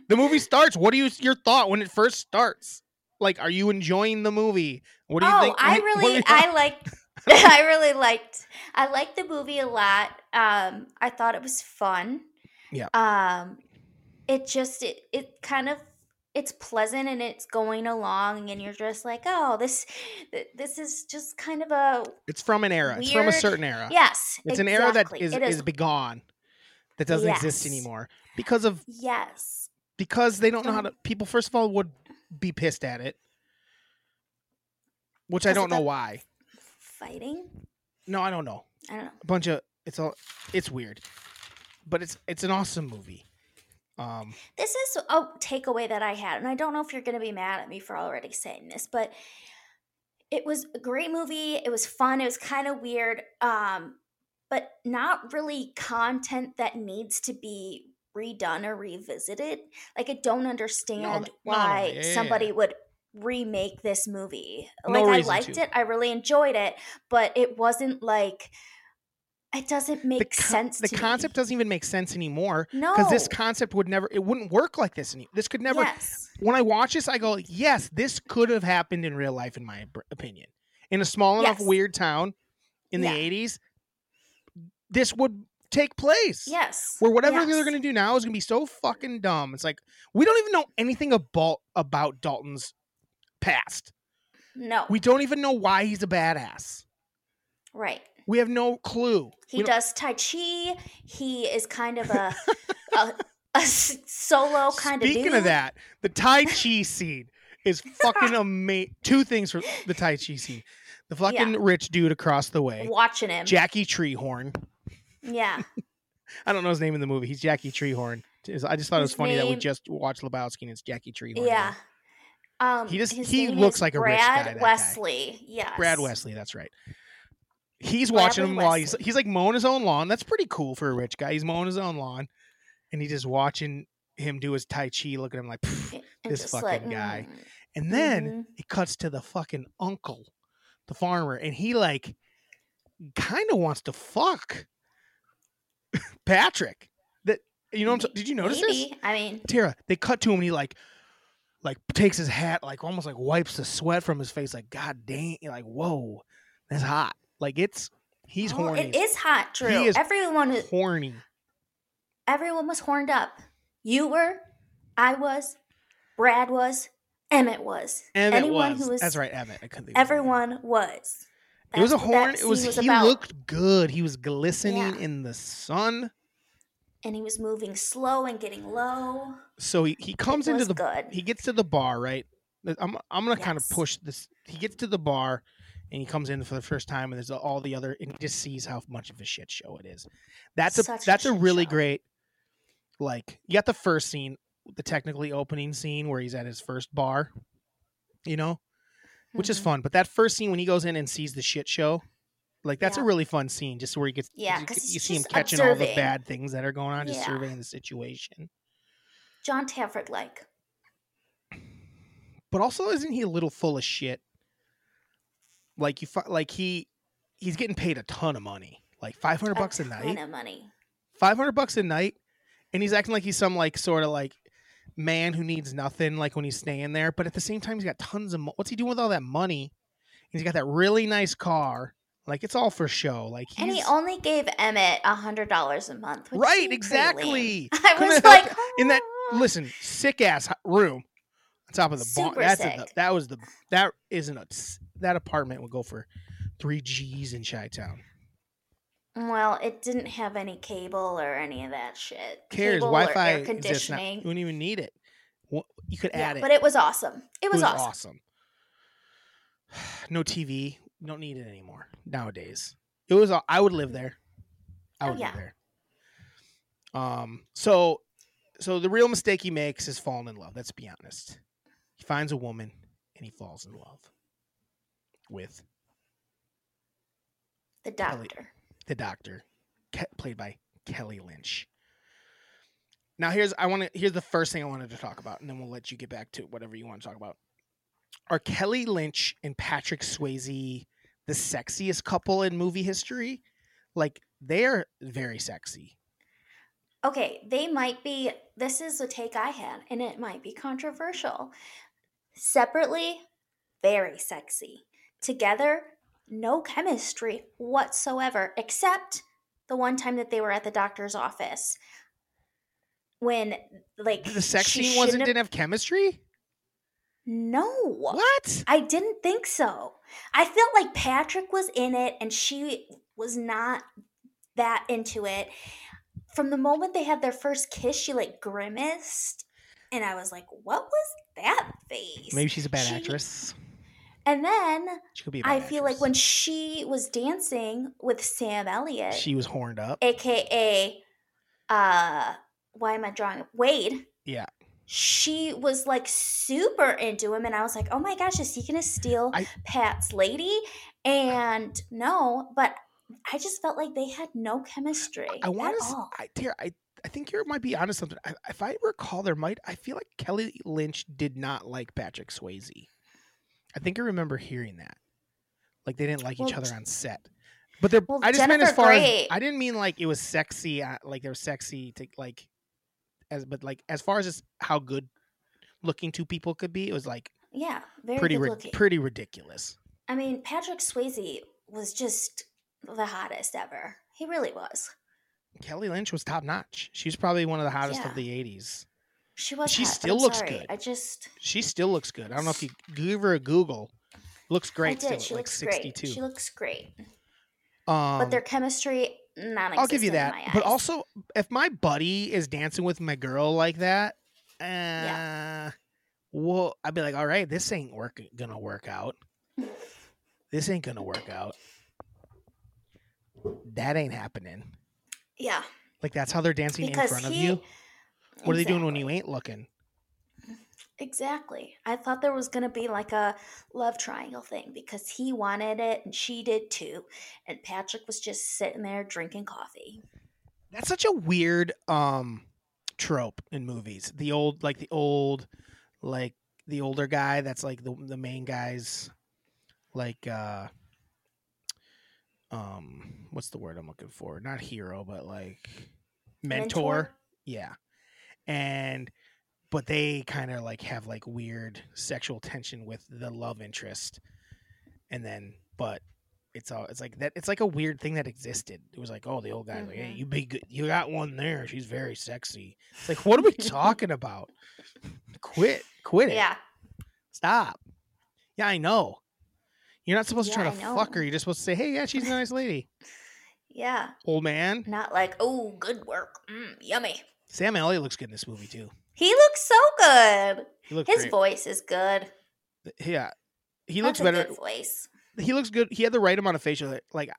the movie starts. What do you your thought when it first starts? Like, are you enjoying the movie? What do you oh, think? I really, you- I liked, I really liked, I liked the movie a lot. Um, I thought it was fun. Yeah. Um, it just, it, it kind of, it's pleasant and it's going along, and you're just like, oh, this, th- this is just kind of a it's from an era. It's from a certain era. yes. It's an era that is, exactly. is is begone. That doesn't exist anymore because of yes. because they don't know how to. People first of all would be pissed at it, which i don't know why. Fighting. No, I don't know. I don't know. A bunch of it's all it's weird, but it's it's an awesome movie. Um, This is a takeaway that I had, and I don't know if you're going to be mad at me for already saying this, but it was a great movie. It was fun. It was kind of weird, um, but not really content that needs to be redone or revisited. Like, I don't understand no, no, why yeah, yeah, somebody yeah. would remake this movie. No like, I liked to. it. I really enjoyed it, but it wasn't like. It doesn't make con- sense. the to me. concept doesn't even make sense anymore no, because this concept would never it wouldn't work like this. Any- this could never. Yes. When I watch this, I go, yes, this could have happened in real life, in my opinion, in a small enough Yes. weird town in Yeah. the '80s. This would take place. Yes. where whatever yes. they're going to do now is going to be so fucking dumb. It's like we don't even know anything about about Dalton's past. No. We don't even know why he's a badass. right. We have no clue. He does Tai Chi. He is kind of a a solo kind of Speaking of that, the Tai Chi scene is fucking amazing. Two things for the Tai Chi scene: the fucking rich dude across the way, watching him. Jackie Treehorn. yeah. I don't know his name in the movie. He's Jackie Treehorn. I just thought it was His funny that we just watched Lebowski and it's Jackie Treehorn. Yeah. Um, He just he looks like a rich Brad guy, guy. Wesley. Yes. Brad Wesley, that's right. He's watching him while he's he's like mowing his own lawn. That's pretty cool for a rich guy. He's mowing his own lawn, and he's just watching him do his tai chi. Look at him like, this fucking like, guy. mm, and then mhm. it cuts to the fucking uncle, the farmer, and he like kind of wants to fuck Patrick. That you know? What I'm, t- did you notice this? maybe. I mean, Tara, they cut to him and he like like takes his hat, like almost like wipes the sweat from his face, like God dang, like whoa, that's hot. Like it's he's oh, horny. It is hot, Drew. He is everyone, is- horny. everyone was horned up. You were, I was, Brad was, Emmett was. Emmett Anyone was. who was That's right, Emmett. I couldn't think of his name. Everyone was. It was a That's horn. It was, scene he about. looked good. He was glistening Yeah. in the sun. and he was moving slow and getting low. So he, he comes it into was the good. he gets to the bar, right? I'm I'm gonna kind of push this. He gets to the bar, and he comes in for the first time, and there's all the other, and he just sees how much of a shit show it is. That's a Such that's a shit really show. great. Like you got the first scene, the technically opening scene where he's at his first bar, you know, which is Mhm. fun. But that first scene when he goes in and sees the shit show, like that's a really fun scene. Just where he gets, Yeah, you, you see him catching all the bad things that are going on, just Yeah. surveying the situation. Jon Taffer like. But also, isn't he a little full of shit? Like you, like he, he's getting paid a ton of money, like five hundred bucks a ton night. of money. five hundred bucks a night, and he's acting like he's some like sort of like man who needs nothing, like when he's staying there. But at the same time, he's got tons of. Mo- What's he doing with all that money? He's got that really nice car. Like it's all for show. Like he's And he only gave Emmett a hundred dollars a month. Which right, exactly. I was like, in that. Listen, sick ass room on top of the barn. That's a, that was the that isn't a that apartment would go for three G's in Chi Town. Well, it didn't have any cable or any of that shit. Cares Cable Wi-Fi air exists now. You conditioning. don't even need it. You could Yeah, add it. but it was awesome. It was, awesome. awesome. No TV. Don't need it anymore nowadays. It was. I would live there. I Oh, would yeah. live there. Um. So, so the real mistake he makes is falling in love. Let's be honest. He finds a woman and he falls in love with The Kelly. doctor. the doctor, Ke- played by Kelly Lynch. Now here's I want to here's the first thing I wanted to talk about, and then we'll let you get back to whatever you want to talk about. Are Kelly Lynch and Patrick Swayze the sexiest couple in movie history? Like they're very sexy. Okay, they might be. This is a take I had, and it might be controversial. Separately, very sexy. Together, no chemistry whatsoever, except the one time that they were at the doctor's office when, like, The sex scene wasn't shouldn't didn't have chemistry. No. What? I didn't think so. I felt like Patrick was in it and she was not that into it. From the moment they had their first kiss, she like grimaced. And I was like, what was that face? Maybe she's a bad She- actress. And then She could be. I feel like when she was dancing with Sam Elliott, she was horned up. aka uh why am I drawing Wade? Yeah. She was like super into him and I was like, "Oh my gosh, is he going to steal I- Pat's lady?" And no, but I just felt like they had no chemistry I want to. all. I, Tara, I I think you might be onto something. I, if I recall, there might. I feel like Kelly Lynch did not like Patrick Swayze. I think I remember hearing that. Like they didn't like each other on set. But they're. Well, I just meant as far Grey- as I didn't mean like it was sexy. Uh, like they were sexy to like, as but like as far as just how good looking two people could be, it was like Yeah, very pretty good ri- looking. pretty ridiculous. I mean, Patrick Swayze was just the hottest ever. He really was. Kelly Lynch was top notch. She was probably one of the hottest Yeah. of the '80s. She was She hot, still I'm looks sorry. good. I just She still looks good. I don't know if you give her a Google. Looks great I did. still she like looks 62. great. She looks great. um, but their chemistry non I'll give you that. But also, if my buddy is dancing with my girl like that, uh, well, I'd be like, all right, this ain't work gonna work out. This ain't gonna work out. That ain't happening. yeah, Like that's how they're dancing because in front he, of you. What are they doing when you ain't looking? Exactly. I thought there was going to be like a love triangle thing because he wanted it and she did too. And Patrick was just sitting there drinking coffee. That's such a weird um trope in movies. The old like the old like the older guy that's like the the main guy's like uh um what's the word I'm looking for? Not hero, but like mentor. Yeah. And but they kind of like have like weird sexual tension with the love interest. And then but it's all it's like that it's like a weird thing that existed. It was like, oh, the old guy's like, hey, Mhm. you be good you got one there. She's very sexy. It's like, what are we talking about? Quit. Quit it. Yeah. Stop. Yeah, I know. You're not supposed to try to fuck her. You're just supposed to say, hey, yeah, she's a nice lady. Yeah. Old man. Not like, oh, good work. Mm, yummy. Sam Elliott looks good in this movie too. He looks so good. Looks His great. voice is good. Yeah. He That's looks a better. good voice. He looks good. He had the right amount of facial hair. Like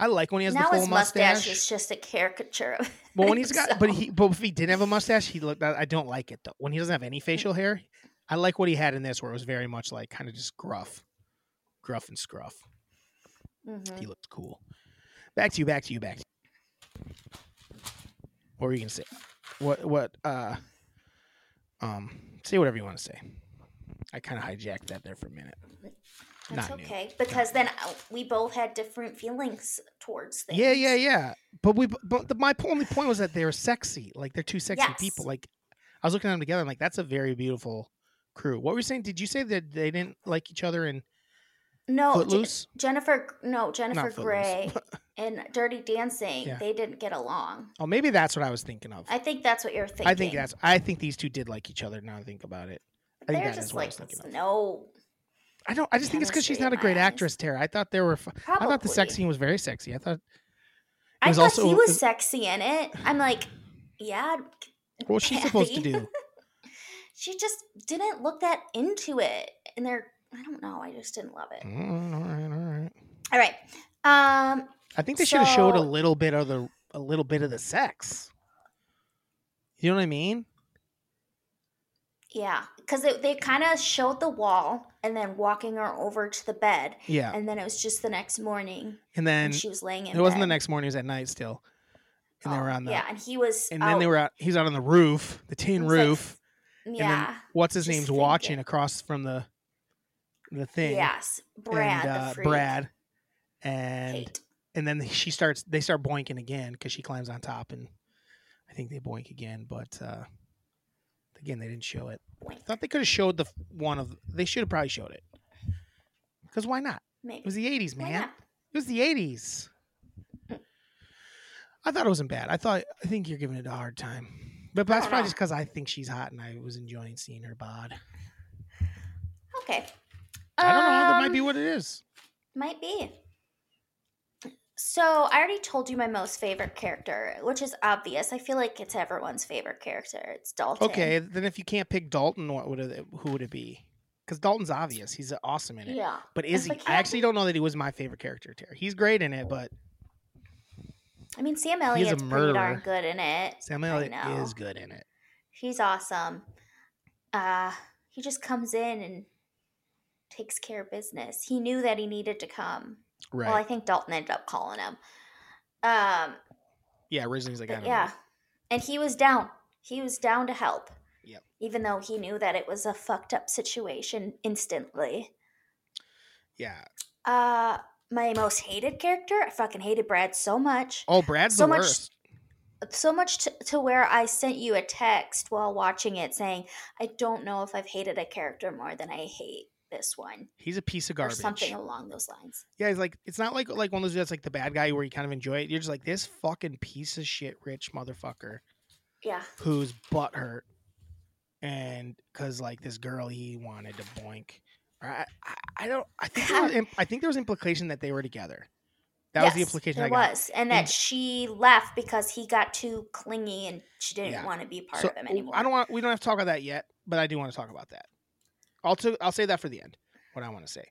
I like when he has now the full his mustache. mustache. is just a caricature of but when he's got but he but if he didn't have a mustache, he looked I don't like it though. When he doesn't have any facial hair, I like what he had in this where it was very much like kind of just gruff. gruff and scruff. Mhm. He looks cool. Back to you. Back to you. Back. To you. What were you gonna say? What? What? Uh. Um. Say whatever you want to say. I kind of hijacked that there for a minute. That's Not new. okay because then uh, we both had different feelings towards things. Yeah, yeah, yeah. But we, but the, my only point was that they were sexy. Like they're two sexy Yes. people. Like I was looking at them together. I'm like, that's a very beautiful crew. What were you saying? Did you say that they didn't like each other and No, Footloose? Jennifer. No, Jennifer Footloose. And Dirty Dancing. Yeah. They didn't get along. oh, maybe that's what I was thinking of. I think that's what you're thinking. I think that's. I think these two did like each other. Now I think about it. I think They're just like was thinking of. no. I don't. I just think it's because she's not a great eyes. actress, Tara. I thought they were. Probably. I thought the sex scene was very sexy. I thought. I was thought also- he was sexy in it. I'm like, yeah. What she's supposed to do? she just didn't look that into it, and they're. I don't know. I just didn't love it. Mm, all right, all right. All right. Um. I think they should have showed a little bit of the a little bit of the sex. You know what I mean? Yeah, because they, they kind of showed the wall and then walking her over to the bed, Yeah. and then it was just the next morning And then and she was laying in. it wasn't the next morning; it was at night still. And they Oh, were on the yeah, and he was. and then they were out. He's out on the roof, the tin He's like, roof. Yeah. what's his name's thinking. watching across from the the thing. Yes, Brad. and, the uh. Brad, and Hate. And then she starts. They start boinking again because she climbs on top, and I think they boink again. But uh again, they didn't show it. I thought they could have showed the one of. They should have probably showed it. Because why not? Maybe. It was the '80s, man. It was the '80s. I thought it wasn't bad. I thought. I think you're giving it a hard time, but that's probably know. just because I think she's hot and I was enjoying seeing her bod. Okay. I don't know. That might Um, be what it is. Might be. So I already told you my most favorite character, which is obvious. I feel like it's everyone's favorite character. It's Dalton. Okay, then if you can't pick Dalton, what would it? Who would it be? Because Dalton's obvious. He's awesome in it. Yeah. But is I he? I actually don't know that he was my favorite character. Terry. He's great in it, but I mean, Sam Elliott's pretty darn good in it. Sam Elliott is good in it. He's awesome. Uh, he just comes in and takes care of business. He knew that he needed to come. Right. Well, I think Dalton ended up calling him. Um, yeah. Originally, he's like, I but don't yeah, know. and he was down. He was down to help. Yep. Even though he knew that it was a fucked up situation instantly. Yeah. Uh, my most hated character. I fucking hated Brad so much. Oh, Brad's So the much- worst. so much to, to where I sent you a text while watching it saying, I don't know if I've hated a character more than I hate this one. He's a piece of Or garbage. something along those lines. Yeah, he's like, it's not like like one of those that's like the bad guy where you kind of enjoy it. You're just like this fucking piece of shit, rich motherfucker Yeah. who's butthurt, and because like this girl he wanted to boink. I, I, I don't. I think there was, I think there was implication that they were together. That was the implication There I got. was. And that And- she left because he got too clingy and she didn't Yeah. want to be part So of him anymore. I don't want. We don't have to talk about that yet, but I do want to talk about that. I'll t- I'll say that for the end. What I want to say.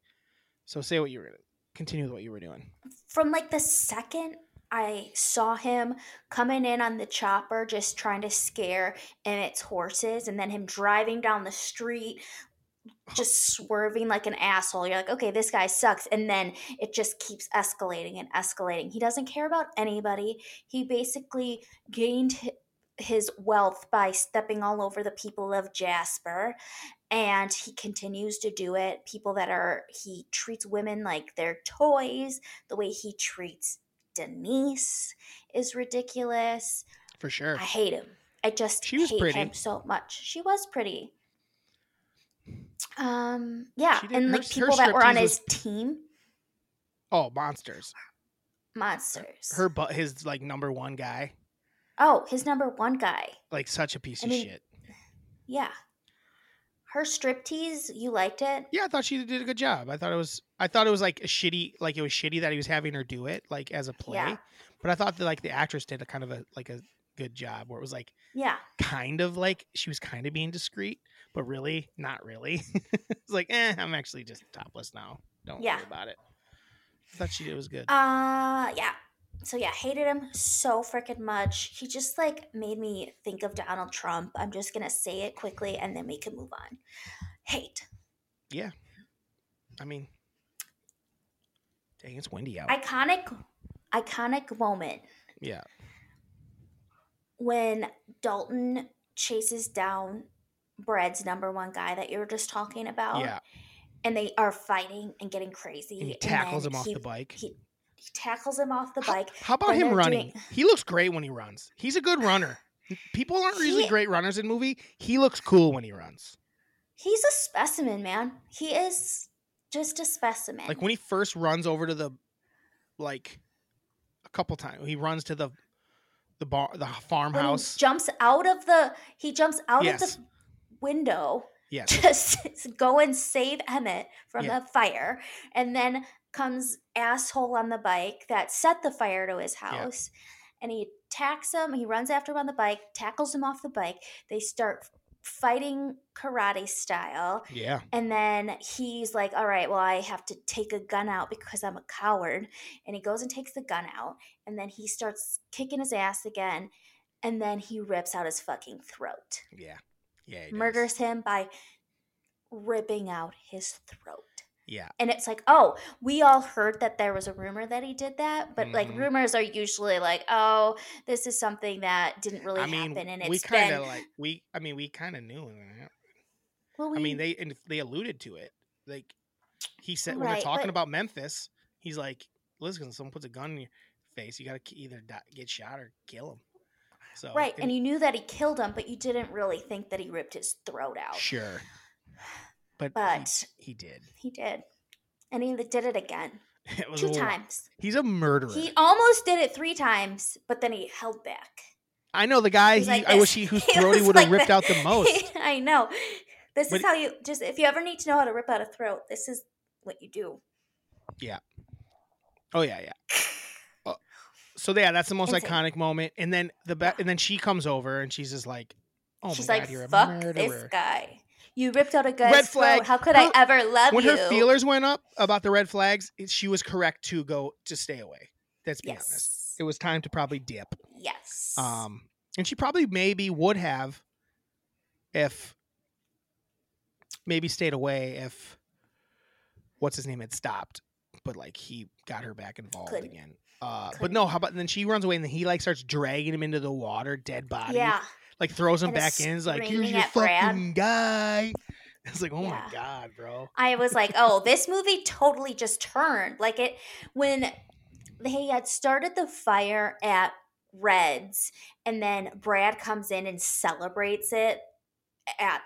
So say what you were continue with what you were doing. From like the second I saw him coming in on the chopper, just trying to scare Emmett's horses, and then him driving down the street, just swerving like an asshole. You're like, okay, this guy sucks. And then it just keeps escalating and escalating. He doesn't care about anybody. He basically gained his wealth by stepping all over the people of Jasper. And he continues to do it. People that are, he treats women like they're toys. The way he treats Denise is ridiculous. For sure. I hate him. I just She was hate pretty. him so much. She was pretty. Um, yeah, and like her people that were on his team, Oh, monsters. monsters. Her but his like number one guy, oh, his number one guy. like such a piece I of mean- shit. Yeah, her striptease. You liked it? Yeah, I thought she did a good job. I thought it was I thought it was like a shitty like it was shitty that he was having her do it like as a play. Yeah. But I thought that like the actress did a kind of a like a good job where it was like Yeah, kind of like she was kind of being discreet, but really not really. it's like, eh, I'm actually just topless now. Don't Yeah. worry about it. I thought she did it was good. Uh, yeah. So yeah, hated him so freaking much. He just like made me think of Donald Trump. I'm just gonna say it quickly and then we can move on. Hate. Yeah. I mean, Dang, it's windy out. iconic iconic moment yeah. when Dalton chases down Brad's number one guy that you were just talking about. Yeah. And they are fighting and getting crazy. And he tackles then him off he- the bike. He, he tackles him off the bike. How, about him running? doing- He looks great when he runs. He's a good runner. People aren't usually He- great runners in movie. He looks cool when he runs. He's a specimen, man. He is just a specimen. Like when he first runs over to the, like, a couple times he runs to the, the bar, the farmhouse. jumps out of the he jumps out Yes. of the window Yes. to go and save Emmett from Yeah. the fire, and then comes asshole on the bike that set the fire to his house, and he attacks him. He runs after him on the bike, tackles him off the bike. They start fighting karate style, Yeah. and then he's like, "All right, well, I have to take a gun out because I'm a coward," and he goes and takes the gun out, and then he starts kicking his ass again. And then he rips out his fucking throat Yeah. Yeah. he does. murders him by ripping out his throat. Yeah. And it's like, oh, we all heard that there was a rumor that he did that, but like Mhm. rumors are usually like, oh, this is something that didn't really I mean, happen, and we it's kind been. of like we. I mean, we kind of knew that. well, I mean, they and they alluded to it. Like he said when they're talking but- about Memphis, he's like, "Listen, someone puts a gun in your face, you got to either die, get shot or kill him." So right, and you knew that he killed him, but you didn't really think that he ripped his throat out. sure, but But he, he did. he did, and he did it again It two times. He's a murderer. He almost did it three times, but then he held back. I know the guy. He like I wish he whose throat he would have like ripped out the most. I know. This But- is how you just if you ever need to know how to rip out a throat, this is what you do. Yeah. Oh yeah, yeah. Oh, so yeah, that's the most Insane. iconic moment. And then the ba- and then she comes over and she's just like, "Oh She's my like, god, you're a "Fuck murderer." this guy. You ripped out a guy's Red throat. flag. How could Her- I ever love when you?" When her feelers went up about the red flags, she was correct to go to stay away. Let's be honest. yes. It was time to probably dip. Yes. Um, and she probably maybe would have if maybe stayed away if what's his name had stopped, but like he got her back involved Couldn't. again. Uh, but Couldn't. no, how about then she runs away and then he like starts dragging him into the water, dead body. yeah. Like throws him back in. Is like, here's your at Brad. fucking guy. It's like, oh Yeah. my god, bro. I was like, oh, this movie totally just turned. Like it when they had started the fire at Reds, and then Brad comes in and celebrates it at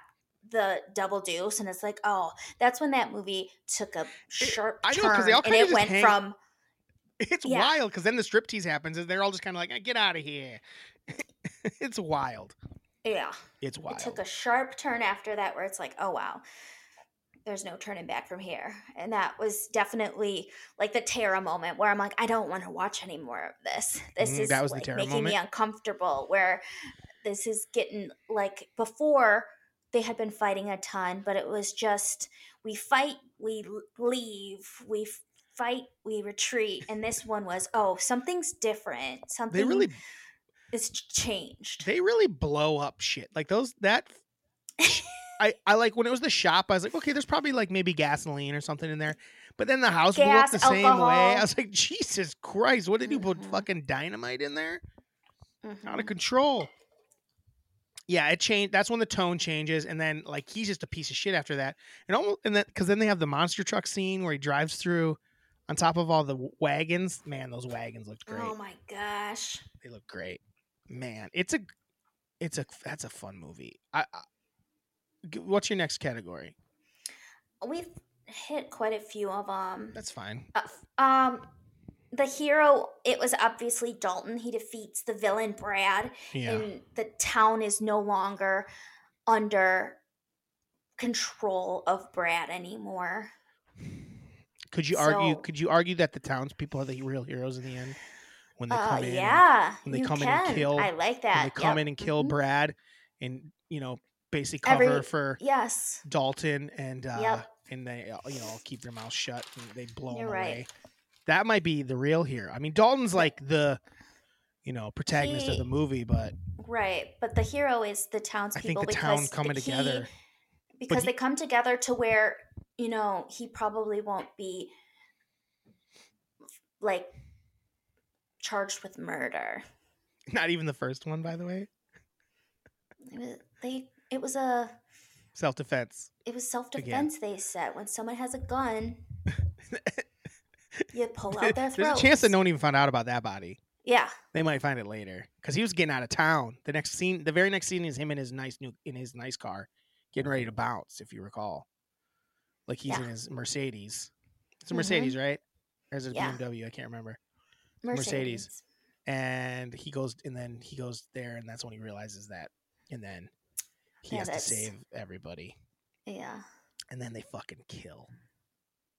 the double deuce, and it's like, oh, that's when that movie took a sharp I know, turn, they all and it went hang- from It's Yeah. wild because then the striptease happens and they're all just kind of like, eh, get out of here. it's wild. yeah, It's wild. it took a sharp turn after that, where it's like, oh wow. There's no turning back from here. And that was definitely like the Tara moment where I'm like, I don't want to watch any more of this. This Mm, is that was the like, Tara making me uncomfortable. Where this is getting like before they had been fighting a ton, but it was just we fight, we leave, we fight, we retreat. And this one was, oh, something's different. Something they really is ch- changed. they really blow up shit. Like those that I I like when it was the shop, I was like, okay, there's probably like maybe gasoline or something in there. But then the house blew up Gas, the same way. I was like, Jesus Christ, what did you put Mhm. fucking dynamite in there? Out of Mhm. control. Yeah, it changed. That's when the tone changes, and then like he's just a piece of shit after that, and almost and then because then they have the monster truck scene where he drives through on top of all the wagons. Man, those wagons looked great. Oh my gosh. They look great. Man, it's a, it's a that's a fun movie. I, I what's your next category? We've hit quite a few of them. That's fine. Uh, um, the hero, it was obviously Dalton. He defeats the villain Brad, Yeah, and the town is no longer under control of Brad anymore. could you argue? Could you argue that the townspeople are the real heroes in the end when they Uh, come in? and- yeah, when they come in and kill- I like when that. they come Yep. in and kill Mhm. Brad, and you know basically cover Every- for Yes, Dalton, and uh, Yep. and they uh, you know keep their mouth shut and they blow You're him right. away. That might be the real here. I mean, Dalton's like the you know protagonist of the movie, but right. But the hero is the townspeople. I think the because town coming he- together. because he- they come together to where you know he probably won't be like charged with murder. Not even the first one, by the way. It was they. It was a. Self defense. It was self defense. They said when someone has a gun, you pull out their throat. There's a chance that no one even found out about that body. Yeah, They might find it later because he was getting out of town. The next scene, the very next scene, is him in his nice new in his nice car, getting ready to bounce. If you recall, like he's in his Mercedes. It's a Mhm. Mercedes, right? Or is it a Yeah. BMW? I can't remember. Mercedes. Mercedes. And he goes, and then he goes there, and that's when he realizes that, and then he Yeah, has to save everybody, Yeah, and then they fucking kill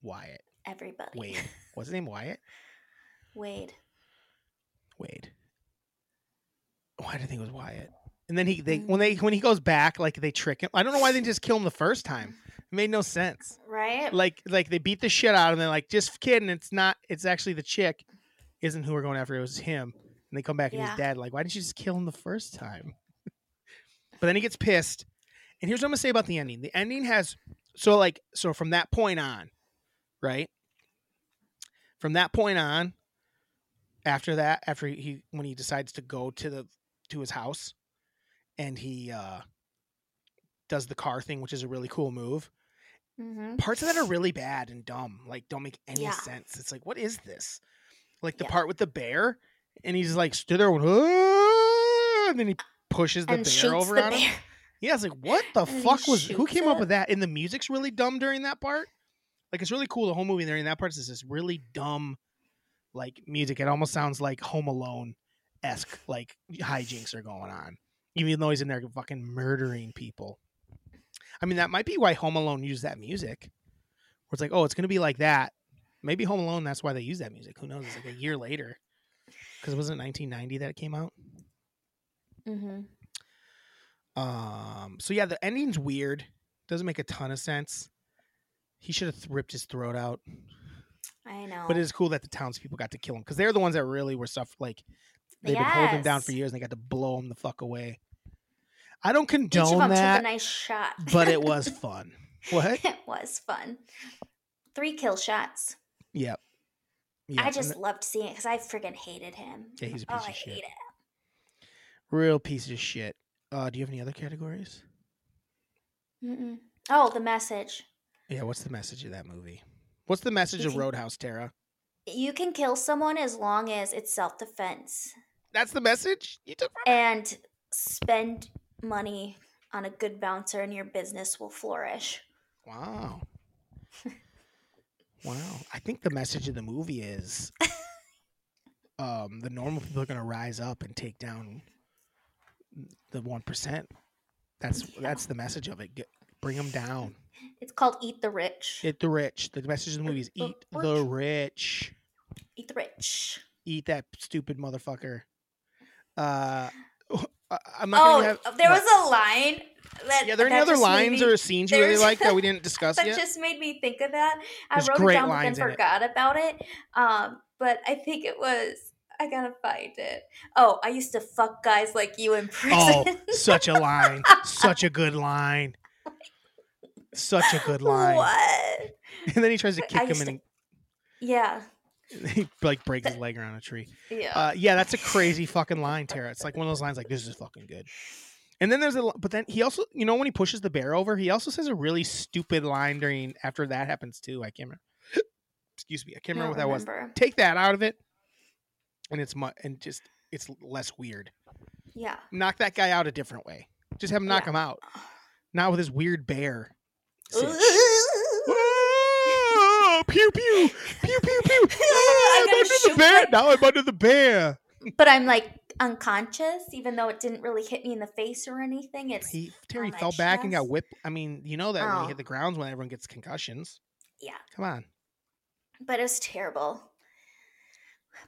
Wyatt. everybody. Wade. What's his name? Wyatt. Wade. Wade. Why did I think it was Wyatt? And then he they Mm. when they when he goes back, like they trick him. I don't know why they just kill him the first time. It made no sense. Right. Like like they beat the shit out of him. They're like, just kidding. It's not. It's actually the chick, isn't who we're going after. It was him. And they come back and his dad like, why didn't you just kill him the first time? but then he gets pissed. And here's what I'm gonna say about the ending. The ending has so like so from that point on, right? From that point on, after that, after he, he when he decides to go to the to his house, and he uh does the car thing, which is a really cool move. mm-hmm. Parts of that are really bad and dumb, like don't make any Yeah. sense. It's like, what is this? Like the Yeah. part with the bear, and he's like stood there, and, "Ah," and then he pushes the and bear over the on bear. him. Yeah, it's like, what the And fuck was? Who came up with that? And the music's really dumb during that part. Like it's really cool. The whole movie during that part is this really dumb, like music. It almost sounds like Home Alone esque, like hijinks are going on, even though he's in there fucking murdering people. I mean, that might be why Home Alone used that music. Where it's like, oh, it's gonna be like that. Maybe Home Alone. That's why they use that music. Who knows? It's like a year later, because it wasn't 1990 that it came out. Mm-hmm. Um. So yeah, the ending's weird. Doesn't make a ton of sense. He should have th- ripped his throat out. I know. But it is cool that the townspeople got to kill him because they're the ones that really were stuff like they've been holding him down for years and they got to blow him the fuck away. I don't condone that, a nice shot. but it was fun. What? it was fun. Three kill shots. Yep. Yeah, I just loved seeing it because I freaking hated him. Yeah, he's a oh, piece of I shit. real piece of shit. Uh, do you have any other categories? Mm-mm. Oh, the message. Yeah. What's the message of that movie? What's the message of Road House, Tara? You can kill someone as long as it's self defense That's the message you took from it? and spend money on a good bouncer and your business will flourish. Wow. wow. I think the message of the movie is um, the normal people are going to rise up and take down the 1%. That's Yeah. that's the message of it. Get, bring them down. It's called Eat the Rich. Eat the rich. The message of the movie is eat the rich. Eat the Rich. Eat that stupid motherfucker. Uh, I'm not Oh, gonna have, there what? was a line that. Yeah, are there any other lines me- or scenes you really like that we didn't discuss that yet? just made me think of that. I There's wrote it down and then it. forgot about it. Um, but I think it was. I gotta find it. Oh, I used to fuck guys like you in Oh, prison. such a line. Such a good line. Such a good line. what? And then he tries to I kick him and Yeah, he, like breaks his leg around a tree. yeah. Uh, yeah, that's a crazy fucking line, Tara. It's like one of those lines like this is fucking good. And then there's a, but then he also, you know, when he pushes the bear over, he also says a really stupid line during after that happens too. I can't remember. Excuse me, I can't I remember what don't that was. Take that out of it, and it's mu- and just it's less weird. Yeah. Knock that guy out a different way. Just have him knock Yeah. him out, not with his weird bear. sitch. I Whoa! Pew pew pew pew pew. Ah, I'm under the bear. Now I'm under the bear. but I'm like unconscious, even though it didn't really hit me in the face or anything. It's He Terry fell back and got chest. whipped. I mean, you know that when you Oh. hit the grounds when everyone gets concussions. yeah, Come on. but it was terrible.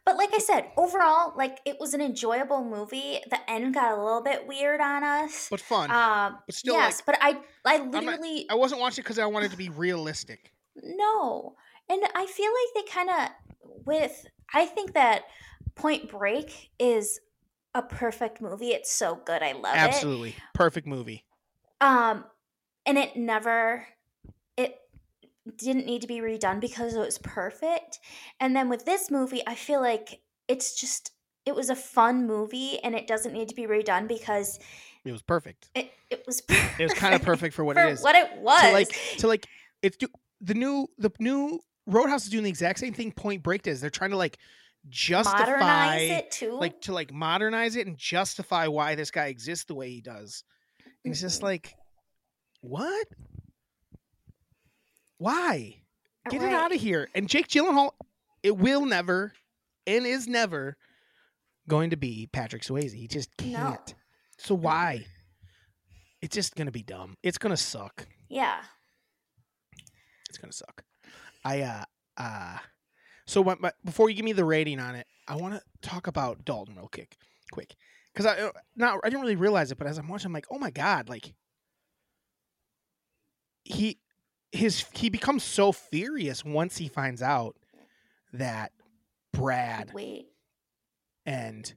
But like I said, overall, like it was an enjoyable movie. The end got a little bit weird on us. But fun. Um, but still yes, but I, I not- literally I wasn't watching because I wanted to be realistic. no, and I feel like they kind of with. I think that Point Break is a perfect movie. It's so good. I love it. Absolutely. Perfect movie. Um, and it never, it didn't need to be redone because it was perfect. And then with this movie, I feel like it's just it was a fun movie and it doesn't need to be redone because It was perfect. it, it was It was kind of perfect for what for it is. what it was. to like to like it's do, the new the new Road House is doing the exact same thing Point Break does. They're trying to like justify modernize it too. like to like modernize it and justify why this guy exists the way he does. And it's just like what? Why? Uh, Get it out of here. And Jake Gyllenhaal, it will never and is never going to be Patrick Swayze. He just can't. So why? It's just gonna be dumb. It's gonna suck. Yeah. It's gonna suck. I uh uh so my, before you give me the rating on it, I want to talk about Dalton real quick, quick, because I uh, not I didn't really realize it, but as I'm watching, I'm like, oh my god, like he his he becomes so furious once he finds out that Brad Wait. and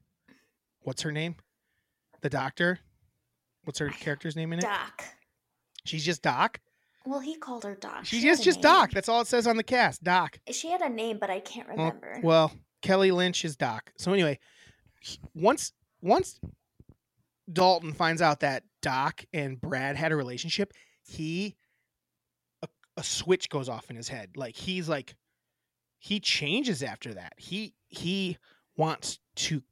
what's her name, the doctor, what's her character's name in it? Doc. She's just Doc. Well, he called her Doc. She's She had just name. Doc. That's all it says on the cast. Doc. She had a name, but I can't remember. Well, Kelly Lynch is Doc. So anyway, once once Dalton finds out that Doc and Brad had a relationship, he a, a switch goes off in his head. Like he's like he changes after that. He he wants to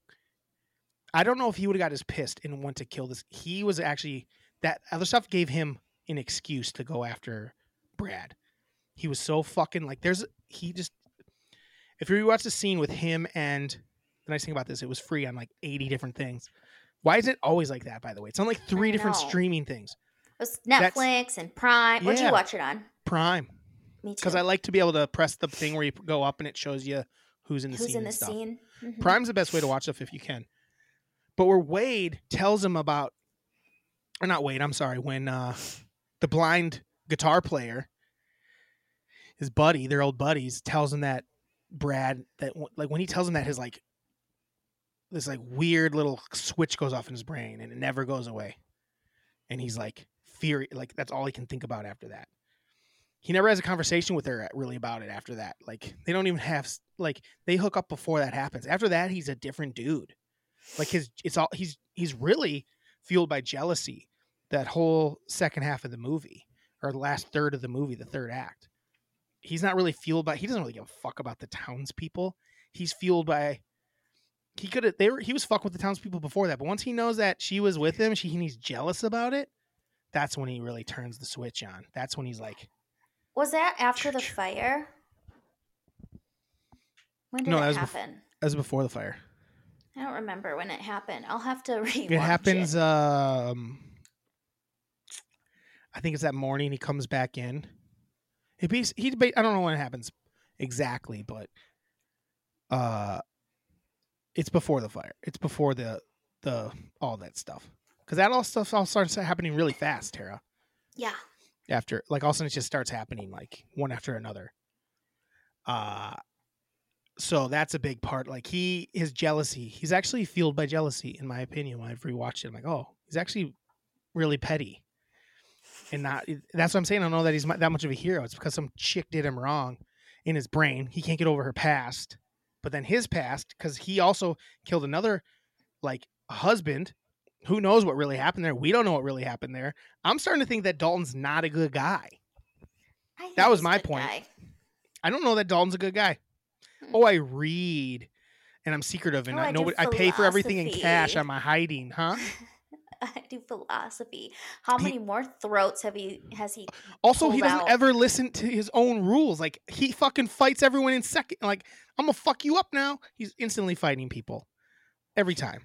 I don't know if he would have got as pissed and want to kill this. He was actually that other stuff gave him an excuse to go after Brad. He was so fucking like there's he just if you watch the scene with him and the nice thing about this, it was free on like 80 different things. Why is it always like that, by the way? It's on like three different streaming things. it was that's- Netflix and Prime. What'd you watch it on? Prime. Me too. Because I like to be able to press the thing where you go up and it shows you who's in the Who's scene. in the scene? Mhm. Prime's the best way to watch stuff if you can. But where Wade tells him about, or not Wade, I'm sorry, when uh, the blind guitar player, his buddy, their old buddies, tells him that Brad, that like when he tells him that his like, this like weird little switch goes off in his brain and it never goes away. And he's like, fear, like that's all he can think about after that. He never has a conversation with her really about it after that. Like they don't even have like they hook up before that happens. After that, he's a different dude. Like his, it's all he's he's really fueled by jealousy. That whole second half of the movie, or the last third of the movie, the third act. He's not really fueled by. He doesn't really give a fuck about the townspeople. He's fueled by. He could have. They were. He was fucking with the townspeople before that, but once he knows that she was with him, she he's jealous about it. That's when he really turns the switch on. That's when he's like, Was that after the fire? When did No, it that was bef- happen? "That was before the fire." I don't remember when it happened. I'll have to rewatch It happens. It. Um, I think it's that morning he comes back in. He be, he I don't know when it happens exactly, but uh, it's before the fire. It's before the the all that stuff because that all stuff all starts happening really fast, Tara. Yeah. After like all of a sudden it just starts happening like one after another. Uh so that's a big part. Like he his jealousy, he's actually fueled by jealousy, in my opinion. When I've rewatched it, I'm like, oh, he's actually really petty, and not. That's what I'm saying. I don't know that he's that much of a hero. It's because some chick did him wrong in his brain. He can't get over her past, but then his past, because he also killed another like husband. Who knows what really happened there? We don't know what really happened there. I'm starting to think that Dalton's not a good guy. That was my point. guy. I don't know that Dalton's a good guy. Hmm. Oh, I read, and I'm secretive, and Oh, I I know do I pay for everything in cash. philosophy. Am I hiding, huh? I do philosophy. How He- many more throats have he has he Also, he doesn't out. ever listen to his own rules. Like he fucking fights everyone in second. Like I'm gonna fuck you up now. He's instantly fighting people every time.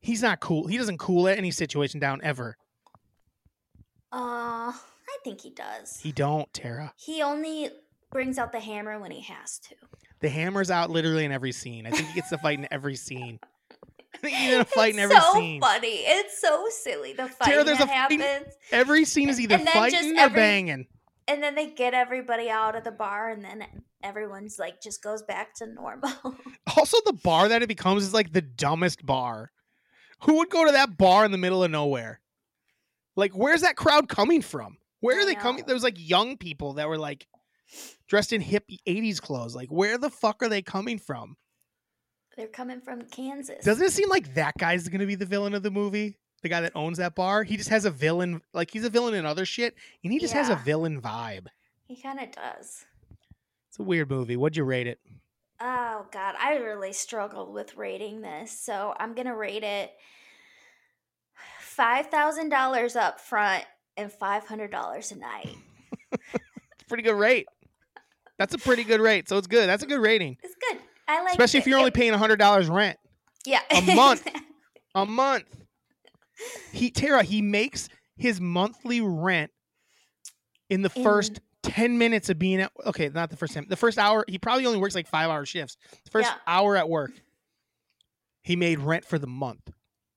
He's not cool. He doesn't cool any situation down ever. uh I think he does. He don't, Tara. He only brings out the hammer when he has to. The hammer's out literally in every scene. I think he gets to fight in every scene. I think he's in a fight in It's every so scene. funny. It's so silly. The fight Tara, there's that a fighting- happens, Every scene is either And then just fighting or banging. and then they get everybody out of the bar, and then everyone's like just goes back to normal. Also, the bar that it becomes is like the dumbest bar. Who would go to that bar in the middle of nowhere? Like, where's that crowd coming from? Where are they coming? There was like young people that were like dressed in hip 80s clothes. Like, where the fuck are they coming from? They're coming from Kansas. Doesn't it seem like that guy's going to be the villain of the movie? The guy that owns that bar? He just has a villain, like, he's a villain in other shit, and he just has a villain vibe. he kind of does. It's a weird movie. What'd you rate it? Oh god, I really struggled with rating this, so I'm gonna rate it five thousand dollars up front and five hundred dollars a night. Pretty good rate. That's a pretty good rate, so it's good. That's a good rating. It's good. I like, Especially if you're only paying $100 rent yeah a month. a month. He Tara, he makes his monthly rent in the first 10 minutes of being at okay, not the first time. The first hour, he probably only works like 5 hour shifts. The first Yeah. hour at work, he made rent for the month.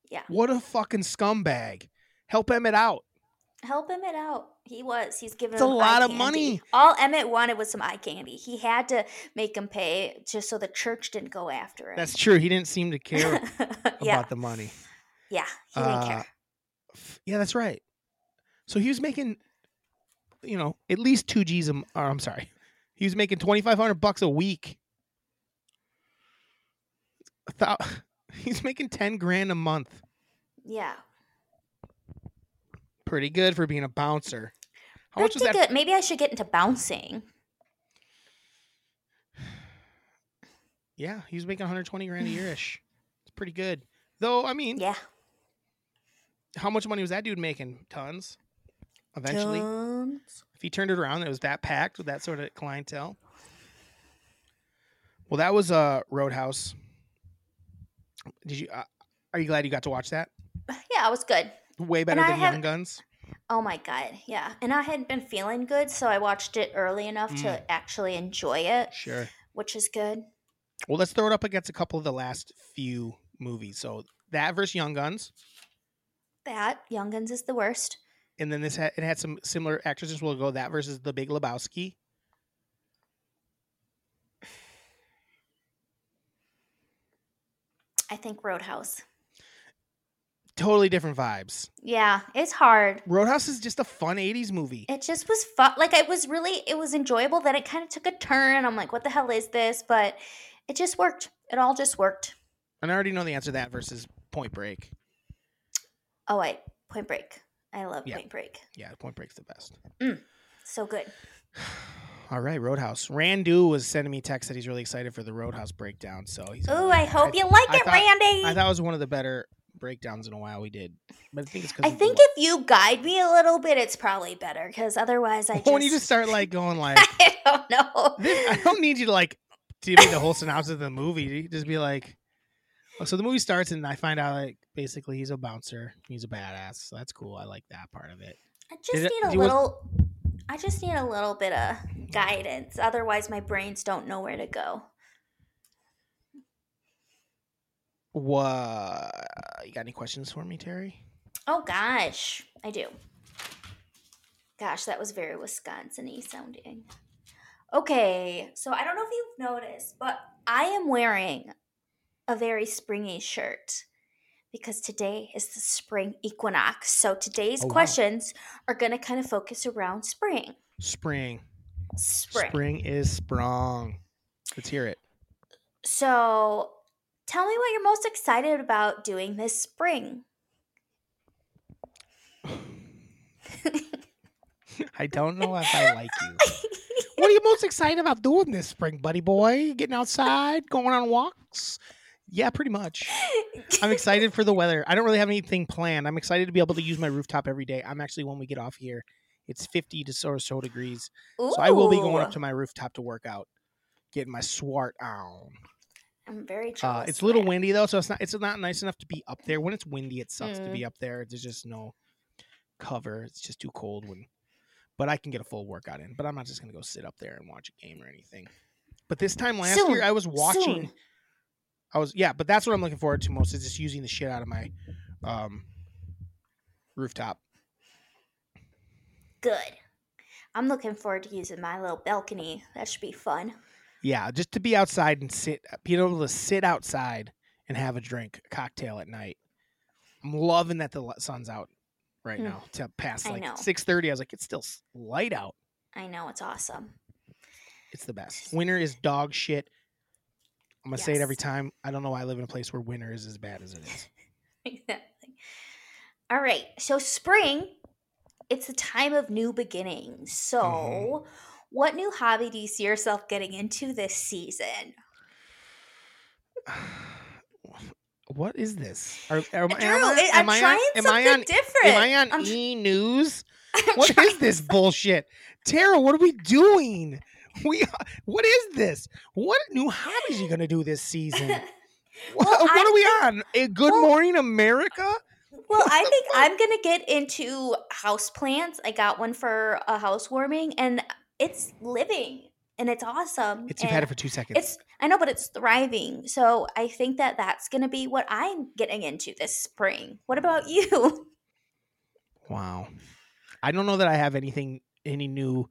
Yeah. What a fucking scumbag. Help Emmett out. Help him it out. He was. He's giving It's a lot of candy. money. All Emmett wanted was some eye candy. He had to make him pay just so the church didn't go after him. That's true. He didn't seem to care yeah, about the money. yeah. He didn't Uh, care. Yeah, that's right. So he was making, you know, at least two G's. A, or I'm sorry, he was making twenty five hundred bucks a week. He's making ten grand a month. Yeah. Pretty good for being a bouncer. How much was Pretty that? good. Maybe I should get into bouncing. Yeah, he was making one hundred twenty grand a year ish. It's pretty good. Though, I mean, Yeah. how much money was that dude making? Tons. Eventually, Tons. if he turned it around, it was that packed with that sort of clientele. Well, that was uh, Road House. Did you? Uh, are you glad you got to watch that? Yeah, it was good. Way better I than Young Guns. Oh my god, yeah. And I hadn't been feeling good, so I watched it early enough Mm. to actually enjoy it, Sure. which is good. Well, let's throw it up against a couple of the last few movies. So that versus Young Guns, That Young Guns is the worst. and then this had, it had some similar actresses. We'll go that versus The Big Lebowski. I think Road House. Totally different vibes. Yeah, it's hard. Road House is just a fun '80s movie. It just was fun. Like it was really, it was enjoyable. Then it kind of took a turn. I'm like, what the hell is this? But it just worked. It all just worked. And I already know the answer to that versus Point Break. Oh wait, Point Break. I love Yeah. Point Break. Yeah, Point Break's the best. Mm. So good. All right, Roadhouse. Randy was sending me text that he's really excited for the Road House breakdown. So he's. Ooh, I hope you like I it, thought- Randy. I thought it was one of the better breakdowns in a while we did, but I think it's because I think if you guide me a little bit, it's probably better. Because otherwise, I just when you just start like going like, I don't know. this, I don't need you to like give me the whole synopsis of the movie. You Just be like, oh, so the movie starts and I find out like basically he's a bouncer, he's a badass. So that's cool. I like that part of it. I just Did it- need a it was- little. I just need a little bit of guidance. Otherwise, my brains don't know where to go. What? You got any questions for me, Terry? Oh gosh, I do. Gosh, that was very Wisconsin-y sounding. Okay, so I don't know if you've noticed, but I am wearing a very springy shirt because today is the spring equinox. So today's Oh, wow. questions are going to kind of focus around spring. Spring. Spring. Spring is sprung. Let's hear it. So tell me what you're most excited about doing this spring. I don't know if I like you. What are you most excited about doing this spring, buddy boy? Getting outside, going on walks? Yeah, pretty much. I'm excited for the weather. I don't really have anything planned. I'm excited to be able to use my rooftop every day. I'm actually when we get off here, it's 50 to so or so degrees. So I will be going up to my rooftop to work out, getting my swart on. I'm very Uh, it's a little windy though, so it's not it's not nice enough to be up there. When it's windy, it sucks to Mm. be up there. There's just no cover. It's just too cold when but I can get a full workout in. But I'm not just gonna go sit up there and watch a game or anything. But this time last Soon, year I was watching soon. I was yeah, but that's what I'm looking forward to most is just using the shit out of my um rooftop. Good. I'm looking forward to using my little balcony. That should be fun. Yeah, just to be outside and sit being able to sit outside and have a drink, a cocktail at night. I'm loving that the sun's out right Mm. now. To past like six thirty, I was like, it's still light out. I know it's awesome. It's the best. Winter is dog shit. I'm gonna say it every time. I don't know why I live in a place where winter is as bad as it is. exactly. All right. So spring, it's the time of new beginnings. So, Mm-hmm. What new hobby do you see yourself getting into this season? what is this? Are, uh, am, Drew, am I, it- I'm I trying on, am something I on, different. Am I on I'm E News? I'm What is this bullshit, Tara? What are we doing? We what is this? What new hobbies are you gonna do this season? What, Well, what I are we on? A Good well- Morning America? Well, I think I'm gonna get into houseplants. I got one for a housewarming, and it's living, and it's awesome. It's you've had it for two seconds. It's I know, but it's thriving. So I think that that's gonna be what I'm getting into this spring. What about you? Wow. I don't know that I have anything any new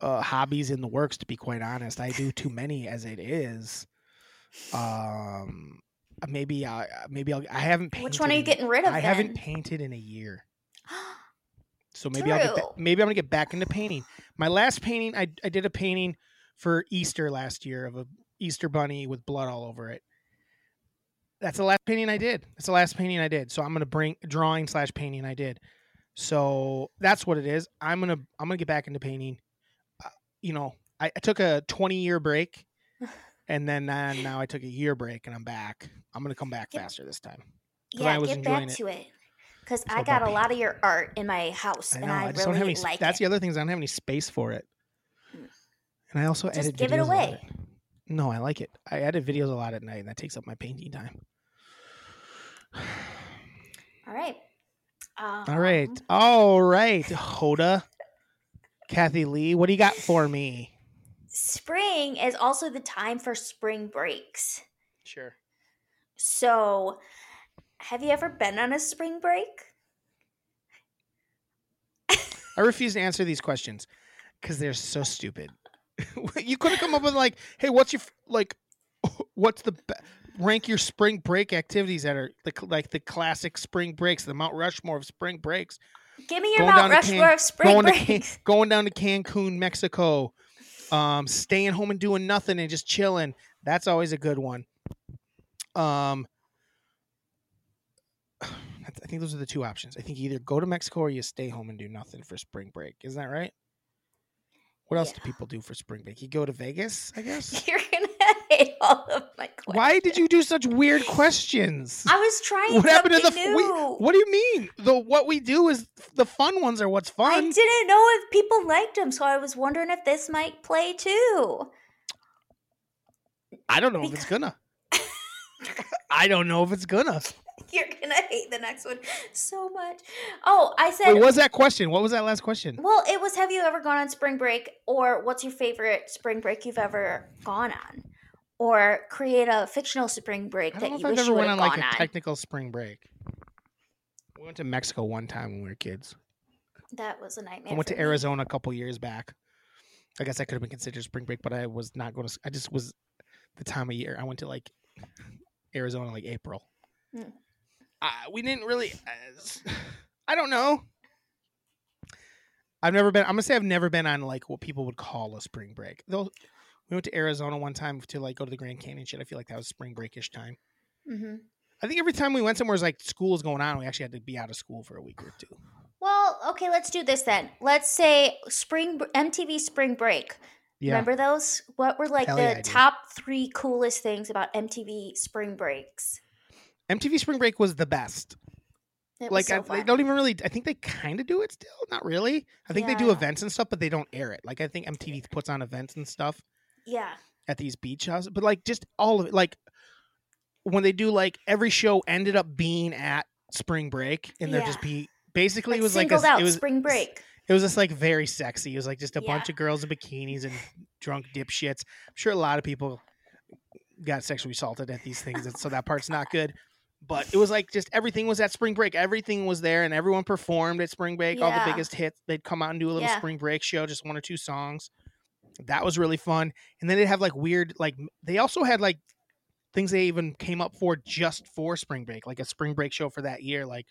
uh hobbies in the works to be quite honest. I do too many as it is. Um maybe I maybe I'll I haven't painted Which one are you getting rid of? I then? haven't painted in a year. So maybe I'll get ba- maybe I'm gonna get back into painting. My last painting, I I did a painting for Easter last year of a Easter bunny with blood all over it. That's the last painting I did. That's the last painting I did. So I'm gonna bring drawing slash painting I did. So that's what it is. I'm gonna I'm gonna get back into painting. Uh, you know, I, I took a 20 year break, and then uh, now I took a year break, and I'm back. I'm gonna come back faster this time. yeah, I was get enjoying back it. to it. Because I got a lot of your art in my house, I and. I, I, really don't have any. like that's it. the other thing is I don't have any space for it. Mm. And I also Just edit give it away. at- No, I like it. I edit videos a lot at night, and that takes up my painting time. All right. All right, Um, all right, Hoda, Kathie Lee, what do you got for me? Spring is also the time for spring breaks. Sure. So, have you ever been on a spring break? I refuse to answer these questions because they're so stupid. you could have come up with like, hey, what's your like, what's the be- rank your spring break activities that are the, like the classic spring breaks, the Mount Rushmore of spring breaks. Give me your Going Mount to Can- Rushmore of spring going to Can- breaks. going down to Cancun, Mexico, um, staying home and doing nothing and just chilling. That's always a good one. Um, I think those are the two options. I think either go to Mexico or you stay home and do nothing for spring break. Isn't that right? What else do people do for spring break? You go to Vegas, I guess. You're gonna hate all of my questions. Why did you do such weird questions? I was trying What happened to the f- we- What do you mean? The what we do is the fun ones are what's fun. I didn't know if people liked them, so I was wondering if this might play too. I don't know if it's gonna. I don't know if it's gonna. You're gonna hate the next one so much. Oh, I said. Wait, what was that question? What was that last question? well, it was. Have you ever gone on spring break, or what's your favorite spring break you've ever gone on, or create a fictional spring break I that don't you I've wish you went would on have like gone a on. technical spring break. We went to Mexico one time when we were kids. that was a nightmare. I went to me. Arizona a couple years back. I guess that could have been considered spring break, but I was not going to. I just was the time of year. I went to like Arizona like April. Hmm. Uh, we didn't really. Uh, I don't know. I've never been. I'm gonna say I've never been on like what people would call a spring break. Though we went to Arizona one time to like go to the Grand Canyon shit. I feel like that was spring breakish time. Mhm. I think every time we went somewhere, it was like school was going on. We actually had to be out of school for a week or two. Well, okay, let's do this then. Let's say spring MTV Spring Break. Yeah. Remember those? What were like Hell the yeah, top three coolest things about MTV Spring Breaks? MTV Spring Break was the best. It was like so I, they don't even really. I think they kind of do it still. Not really. I think they do events and stuff, but they don't air it. Like I think MTV puts on events and stuff Yeah. at these beach houses, but like just all of it. Like when they do like every show ended up being at spring break, and they're just be basically Like it was like a, out it was Spring Break. it was just like very sexy. It was like just a bunch of girls in bikinis and drunk dipshits. I'm sure a lot of people got sexually assaulted at these things, and so that part's not good. But it was like just everything was at spring break. Everything was there, and everyone performed at spring break. All the biggest hits. They'd come out and do a little Yeah. spring break show, just one or two songs. That was really fun. And then they'd have like weird, like they also had like things they even came up for just for spring break, like a spring break show for that year. Like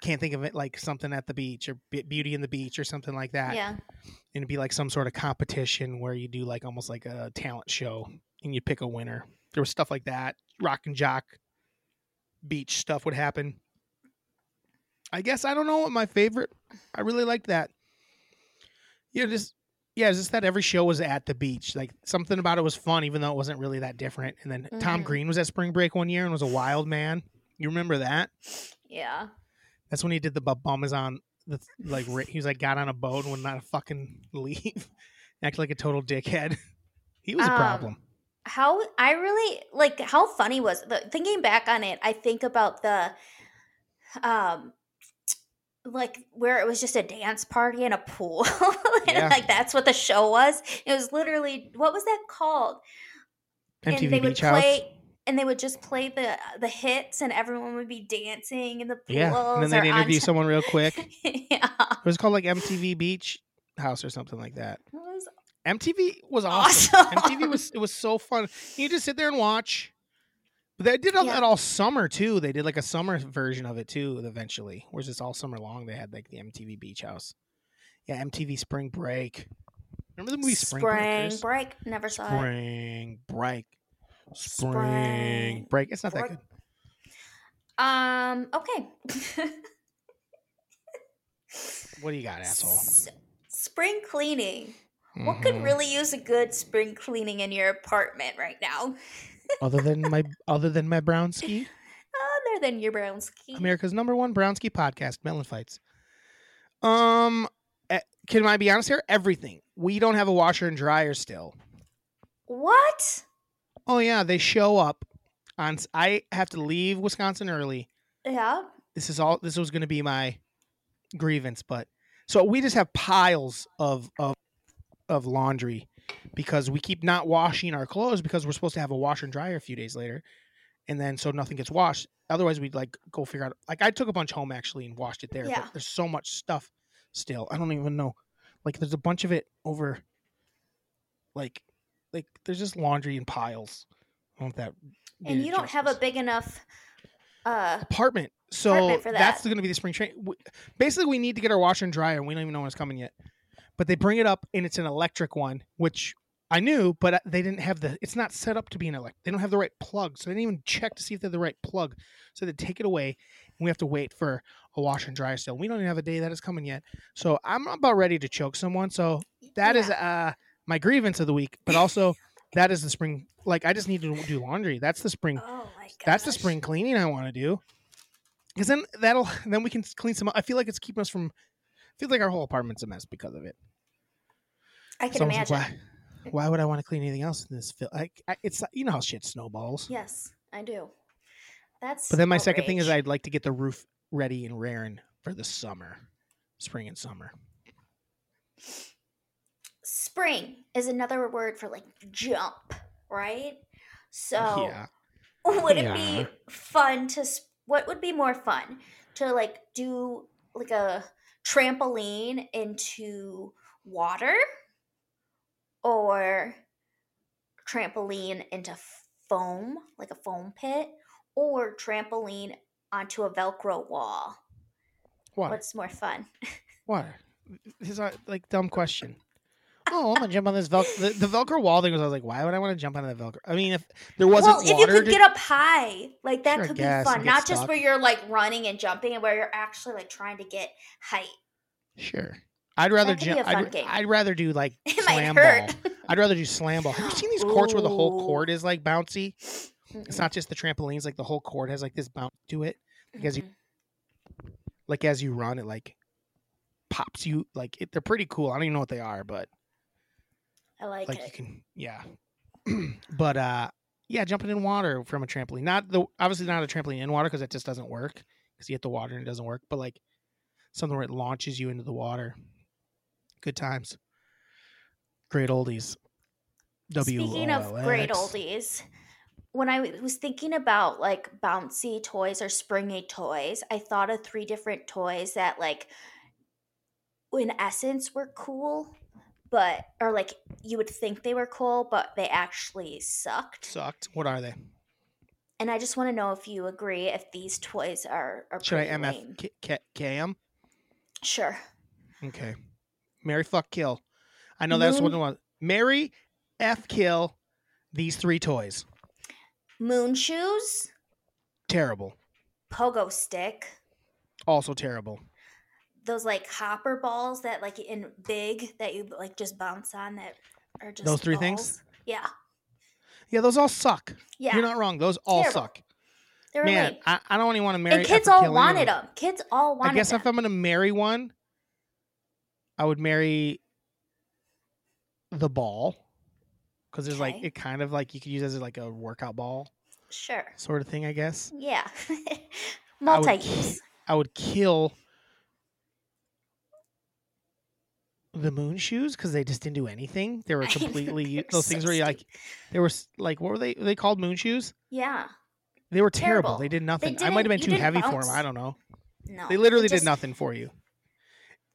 can't think of it like something at the beach or Beauty in the Beach or something like that. Yeah. And it'd be like some sort of competition where you do like almost like a talent show and you pick a winner. There was stuff like that. Rock and Jock beach stuff would happen. I guess I don't know what my favorite. I really liked that. Yeah, just yeah, just that every show was at the beach. Like something about it was fun, even though it wasn't really that different. And then Tom Mhm. Green was at spring break one year and was a wild man. You remember that? Yeah. That's when he did the bu- bum is on the like he was like got on a boat and would not fucking leave, act like a total dickhead. He was a Um, problem. How I really like how funny was the thinking back on it, I think about the um like where it was just a dance party and a pool. and Yeah. like that's what the show was. It was literally what was that called? MTV and they would Beach House. and they would just play the the hits and everyone would be dancing in the pool. Yeah, and then they'd interview t- someone real quick. yeah. It was called like MTV Beach House or something like that. It was MTV was awesome. Awesome. MTV was it was so fun. You just sit there and watch. But they did all Yeah. that all summer too. They did like a summer version of it too. Eventually, whereas just all summer long they had like the MTV Beach House. Yeah, MTV Spring Break. Remember the movie Spring, Break. Spring Breakers? break. Never saw it. Spring Break. Spring, Spring Break. It's not that good. Um, okay. What do you got, asshole? S- spring cleaning. What could Mhm. really use a good spring cleaning in your apartment right now? other than my other than my brown ski? Other than your brown ski. America's number one brown ski podcast, Mellon Fights. Um, can I be honest here? Everything. We don't have a washer and dryer still. what? Oh yeah, they show up on. I have to leave Wisconsin early. Yeah. This is all. This was going to be my grievance, but so we just have piles of of of laundry because we keep not washing our clothes because we're supposed to have a washer and dryer a few days later, and then so nothing gets washed. Otherwise, we'd like go figure out. Like I took a bunch home actually and washed it there, Yeah. but there's so much stuff still. I don't even know. Like there's a bunch of it over. Like, like there's just laundry in piles. I don't that. And you don't have a big enough uh apartment. So Apartment for that's going to be the spring train. Basically, we need to get our washer and dryer, and we don't even know when it's coming yet. But they bring it up, and it's an electric one, which I knew, but uh, they didn't have the. It's not set up to be an electric. They don't have the right plug, so they didn't even check to see if they're the right plug. So they take it away, and we have to wait for a washer and dryer still. We don't even have a day that is coming yet. So I'm about ready to choke someone. So that is uh my grievance of the week, but also that is the spring. Like I just need to do laundry. That's the spring Oh my god. that's the spring cleaning I want to do. Because then that'll then we can clean some. I feel like it's keeping us from. I feel like our whole apartment's a mess because of it. I can So I like, imagine. why, why would I want to clean anything else in this? Fil- like I, it's you know how shit snowballs. Yes, I do. That's But then my second thing is. I'd like to get the roof ready and raring for the summer, spring and summer. spring is another word for like jump, right? So yeah, would it Yeah. be fun to what would be more fun to like do like a trampoline into water or trampoline into foam like a foam pit or trampoline onto a velcro wall water, what's more fun water. This is a like dumb question. Oh, I'm gonna jump on this Velcro. The, the Velcro wall thing was. I was like, why would I want to jump on the Velcro? I mean, if there wasn't well if you could to- get up high like that Sure, could be fun not just stuck. where you're like running and jumping and where you're actually like trying to get height Sure. I'd rather jump. I'd. I'd rather do like it slam ball. I'd rather do slam ball. Have you seen these courts where the whole court is like bouncy? Mm-mm. It's not just the trampolines. Like the whole court has like this bounce to it. Like as you mm-hmm. like as you run, it like pops you. Like it, they're pretty cool. I don't even know what they are, but I like, like you it. can yeah. but uh, yeah, jumping in water from a trampoline. Not the obviously not a trampoline in water because it just doesn't work because you hit the water and it doesn't work. But like something where it launches you into the water. Good times. Great oldies. Speaking of great oldies, when I was thinking about like bouncy toys or springy toys, I thought of three different toys that like in essence were cool, but or like you would think they were cool, but they actually sucked. sucked. What are they? and I just want to know if you agree if these toys are are Should I MF. K- K- KM? Sure. Okay. Mary fuck kill. I know that's what it was. Mary F kill these three toys. Moon shoes, Terrible. pogo stick, Also terrible. Those like hopper balls that like in big that you like just bounce on that are just Those three things? Yeah. Yeah, those all suck. Yeah. You're not wrong. Those all Terrible. suck. they were Man. I, I don't even want to marry. And kids all wanted them. Kids all wanted I guess them. if I'm gonna marry one, I would marry the ball because there's like it kind of like you could use as like a workout ball Sure. sort of thing. I guess Yeah. I would Multi-use. I would kill the moon shoes because they just didn't do anything. They were completely those so things where you like they were like what were they? Were they called moon shoes? Yeah. They were terrible. Terrible. They did nothing. I might have been too heavy for them. I don't know. No. They literally it did nothing for you.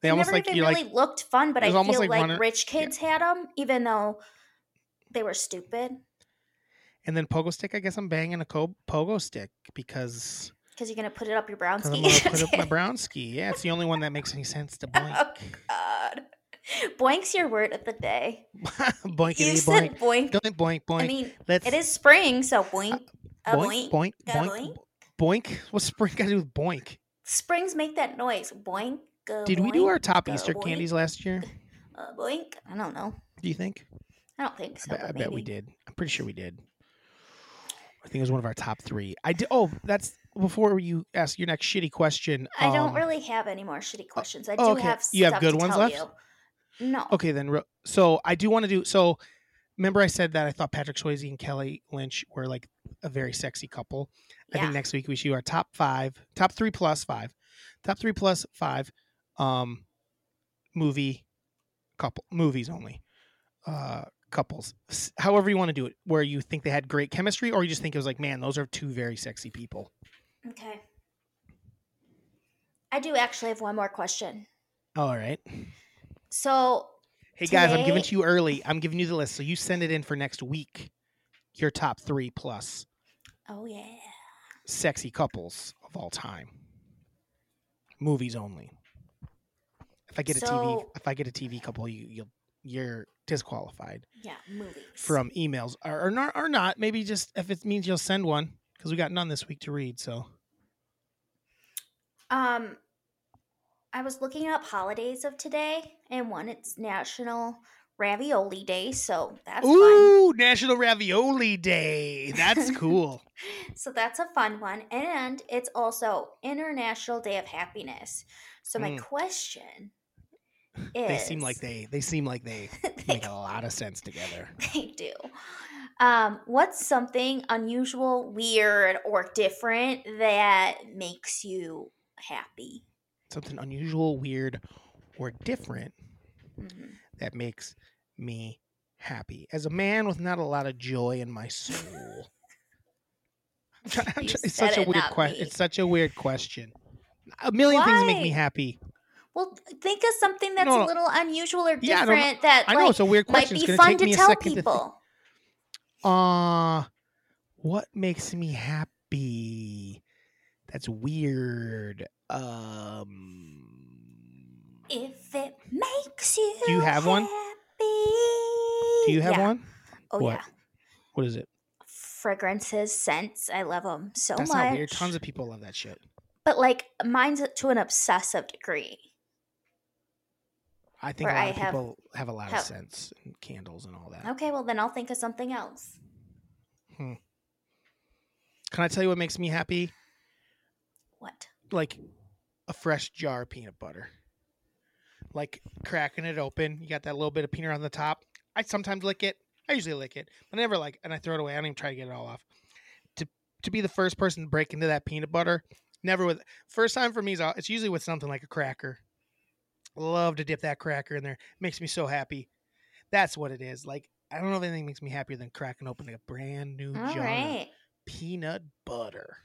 They They almost like you really like looked fun, but I feel like, like rich yeah. kids had them, even though they were stupid. and then pogo stick. I guess I'm banging a co- pogo stick because Because you're gonna put it up your brown I'm ski. gonna put up my brown ski. Yeah, it's the only one that makes any sense to boink. oh God. Boink's your word of the day. Boinkity you boink. said boink. Boink boink boink. I mean, Let's it is spring, so boink. A boink boink. boink boink boink. What's spring got to do with boink? Springs make that noise. Boink. Did we do our top Easter boink, candies last year? a boink. I don't know. Do you think? I don't think I so. bet, I bet we did. I'm pretty sure we did. I think it was one of our top three. I did. Oh, that's before you ask your next shitty question. I don't um, really have any more shitty questions. I do oh, okay. have You have good ones left? You. No. Okay, then. So I do want to do. So remember, I said that I thought Patrick Swayze and Kelly Lynch were like a very sexy couple. Yeah. I think next week we should do our top five, top three plus five, top three plus five, um, movie couple movies only, uh, couples. However you want to do it, where you think they had great chemistry, or you just think it was like, man, those are two very sexy people. Okay. I do actually have one more question. All right. So, Hey guys, I'm giving Today- to you early. I'm giving you the list, so you send it in for next week. Your top three plus oh yeah. sexy couples of all time. Movies only. If I get a TV, if I get a TV couple, you you'll you're disqualified Yeah, movies. from emails or or not or not. Maybe just if it means you'll send one because we got none this week to read. So Um I was looking up holidays of today and one it's National Ravioli Day, so that's fun. ooh, National Ravioli Day. That's cool. So that's a fun one. And it's also International Day of Happiness. So my Mm. question is they seem like they they seem like they make a lot of sense together. They do. Um, what's something unusual, weird, or different that makes you happy? Something unusual, weird, or different Mhm. that makes me happy. As a man with not a lot of joy in my soul. I'm try- I'm You try- it's such a weird question. It's such a weird question. A million things make me happy. Well, think of something that's No, a little unusual or Yeah, I different that I know like, it's a weird might be fun take to me tell second to people. Uh what makes me happy? That's weird. Um If it makes you Do you have one? Do you have Yeah. one? Oh What? yeah. What is it? Fragrances, scents. I love them so That's much. not weird. Tons of people love that shit. But like mine's to an obsessive degree. I think a lot I of people have a lot have- of scents and candles and all that. Okay, well then I'll think of something else. Can I tell you what makes me happy? What? Like fresh jar of peanut butter. Like cracking it open. You got that little bit of peanut on the top. I sometimes lick it. I usually lick it, but I never like, and I throw it away. I don't even try to get it all off. To to be the first person to break into that peanut butter, never with first time for me is uh, it's usually with something like a cracker. Love to dip that cracker in there. Makes me so happy. That's what it is. Like I don't know if anything makes me happier than cracking open a brand new All jar of peanut butter.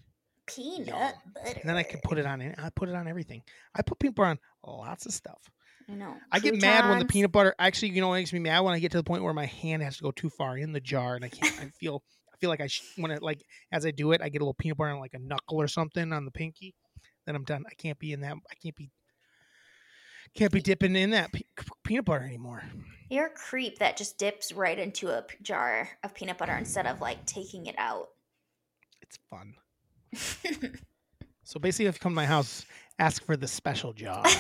Peanut Yum. butter. And then I can put it on. I put it on everything. I put peanut butter on lots of stuff. I know. I get mad when the peanut butter actually, you know, what makes me mad when I get to the point where my hand has to go too far in the jar and I can't. I feel, I feel like I sh- when it like as I do it, I get a little peanut butter on like a knuckle or something on the pinky. Then I'm done. I can't be in that. I can't be. Can't be dipping in that pe- peanut butter anymore. You're a creep that just dips right into a p- jar of peanut butter instead of like taking it out. It's fun. So basically, if you come to my house, ask for the special jar.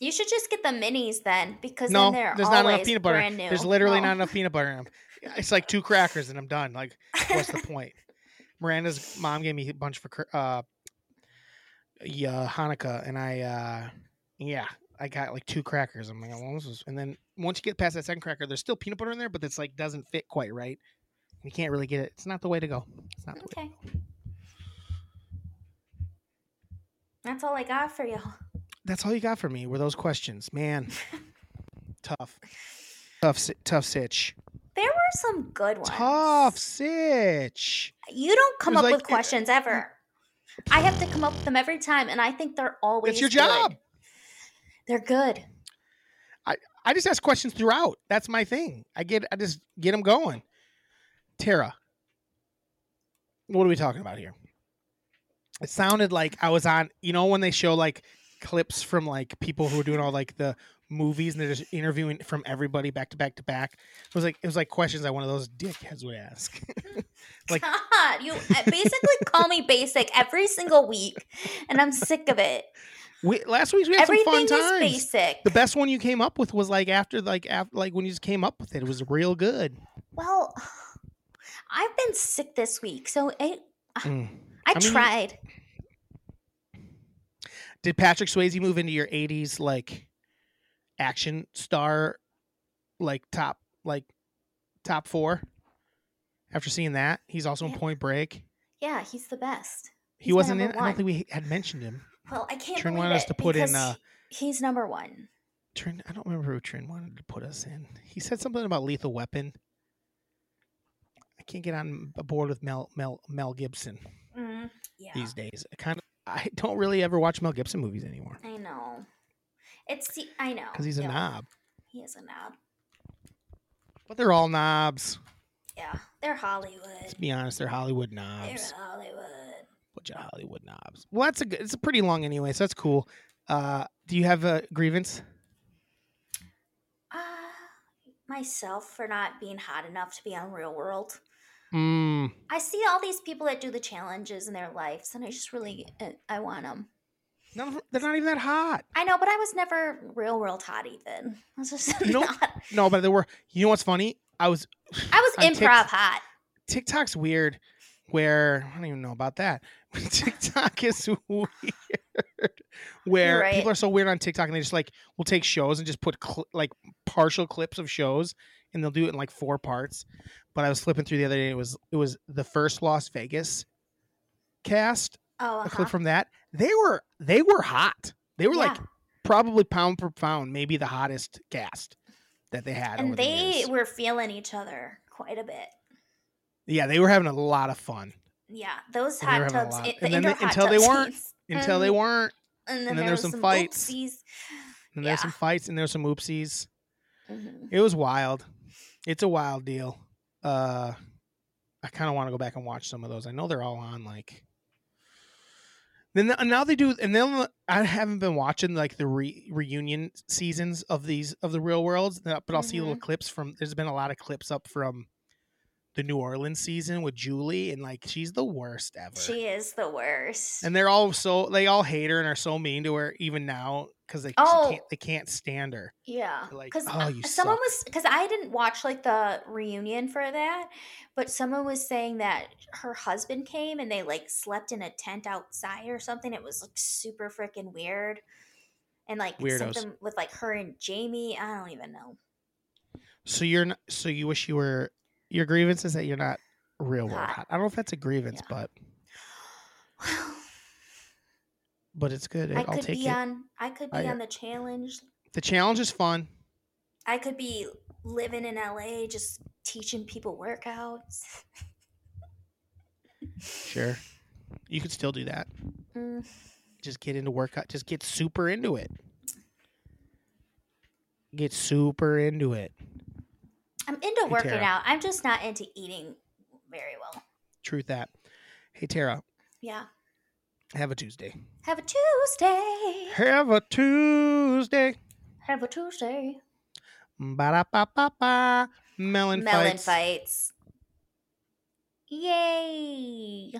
you should just get the minis then, because no, then they're there's not enough peanut butter. brand new. There's literally Oh. not enough peanut butter in them. It's like two crackers and I'm done. Like, what's the point? Miranda's mom gave me a bunch for uh, yeah, Hanukkah, and I, uh, yeah, I got like two crackers. I'm like, well, this is, and then once you get past that second cracker, there's still peanut butter in there, but it's like doesn't fit quite right. You can't really get it. It's not the way to go. It's not the way. Okay. That's all I got for you. That's all you got for me. Were those questions, man? tough, tough, tough sitch. There were some good ones. Tough sitch. You don't come up like- with questions ever. I have to come up with them every time, and I think they're always. It's your good. job. They're good. I just ask questions throughout. That's my thing. I get I just get them going. Tara, what are we talking about here? It sounded like I was on, you know, when they show like clips from like people who are doing all like the movies and they're just interviewing from everybody back to back to back. It was like it was like questions that one of those dickheads would ask. Like- God, you uh, basically call me basic every single week, and I'm sick of it. We, last week we had some Everything fun is times. basic. The best one you came up with was like after like after like when you just came up with it. It was real good. Well, I've been sick this week, so I, Mm. I, I mean, tried. Did Patrick Swayze move into your '80s like action star, like top like top four? After seeing that, he's also in Point Break. Yeah, he's the best. He He's my wasn't in. number I don't think we had mentioned him. Well, I can't Trin wanted us to put in, uh, he's number one. Trin, I don't remember who Trin wanted to put us in. He said something about Lethal Weapon. I can't get on board with Mel Mel Mel Gibson Mm, yeah, these days. I kind of I don't really ever watch Mel Gibson movies anymore I know. It's the- I know because he's a yeah, knob. He is a knob. But they're all knobs. Yeah, they're Hollywood. Let's be honest, they're Hollywood knobs. They're. Hollywood. Bunch of Hollywood knobs. Well, that's a good. It's a pretty long anyway, so that's cool. Uh, do you have a grievance? Uh, myself for not being hot enough to be on Real World. Mm, I see all these people that do the challenges in their lives, and I just really uh, I want them. none of, they're not even that hot. I know, but I was never Real World hot even. I was just You know- not. No, but there were. You know what's funny? I was I was improv Tik- hot. TikTok's weird. Where I don't even know about that. TikTok is weird. Where right. people are so weird on TikTok and they just like will take shows and just put cl- like partial clips of shows and they'll do it in like four parts. But I was flipping through the other day. It was it was the first Las Vegas cast Oh, a uh-huh. clip from that. They were they were hot. They were like probably pound for pound, maybe the hottest cast that they had. and the they years. were feeling each other quite a bit. yeah, they were having a lot of fun Yeah, those And hot tubs. it- the and then indoor they- hot until they weren't. until they Um, weren't. And then, then there was some some fights. oopsies. And there's some fights and there's some oopsies. Mhm. It was wild. It's a wild deal. Uh, I kind of want to go back and watch some of those. I know they're all on like. Then the- now they do, and then I haven't been watching like the re- reunion seasons of these of the Real Worlds, but I'll see little clips from. There's been a lot of clips up from the New Orleans season with Julie, and like she's the worst ever. She is the worst. and they're all so they all hate her and are so mean to her even now because they Oh. can't they can't stand her. Yeah, They're like, because "Oh, you someone suck." was because I didn't watch like the reunion for that, but someone was saying that her husband came and they like slept in a tent outside or something. It was like super freaking weird, and like Weirdos. something with like her and Jamie. I don't even know. So you're not, so you wish you were your grievance is that you're not real world Hot. hot. I don't know if that's a grievance, Yeah. but but it's good. I could be it. on. I could be I- on the challenge. The challenge is fun. I could be living in LA, just teaching people workouts. Sure. You could still do that. Mm, Just get into workout. Just get super into it. get super into it. I'm into working out. I'm just not into eating very well. Truth that. Hey Tara, Yeah. have a Tuesday. Have a Tuesday. Have a Tuesday. Have a Tuesday. Ba da ba ba ba. Mellon, Mellon fights. fights. Yay.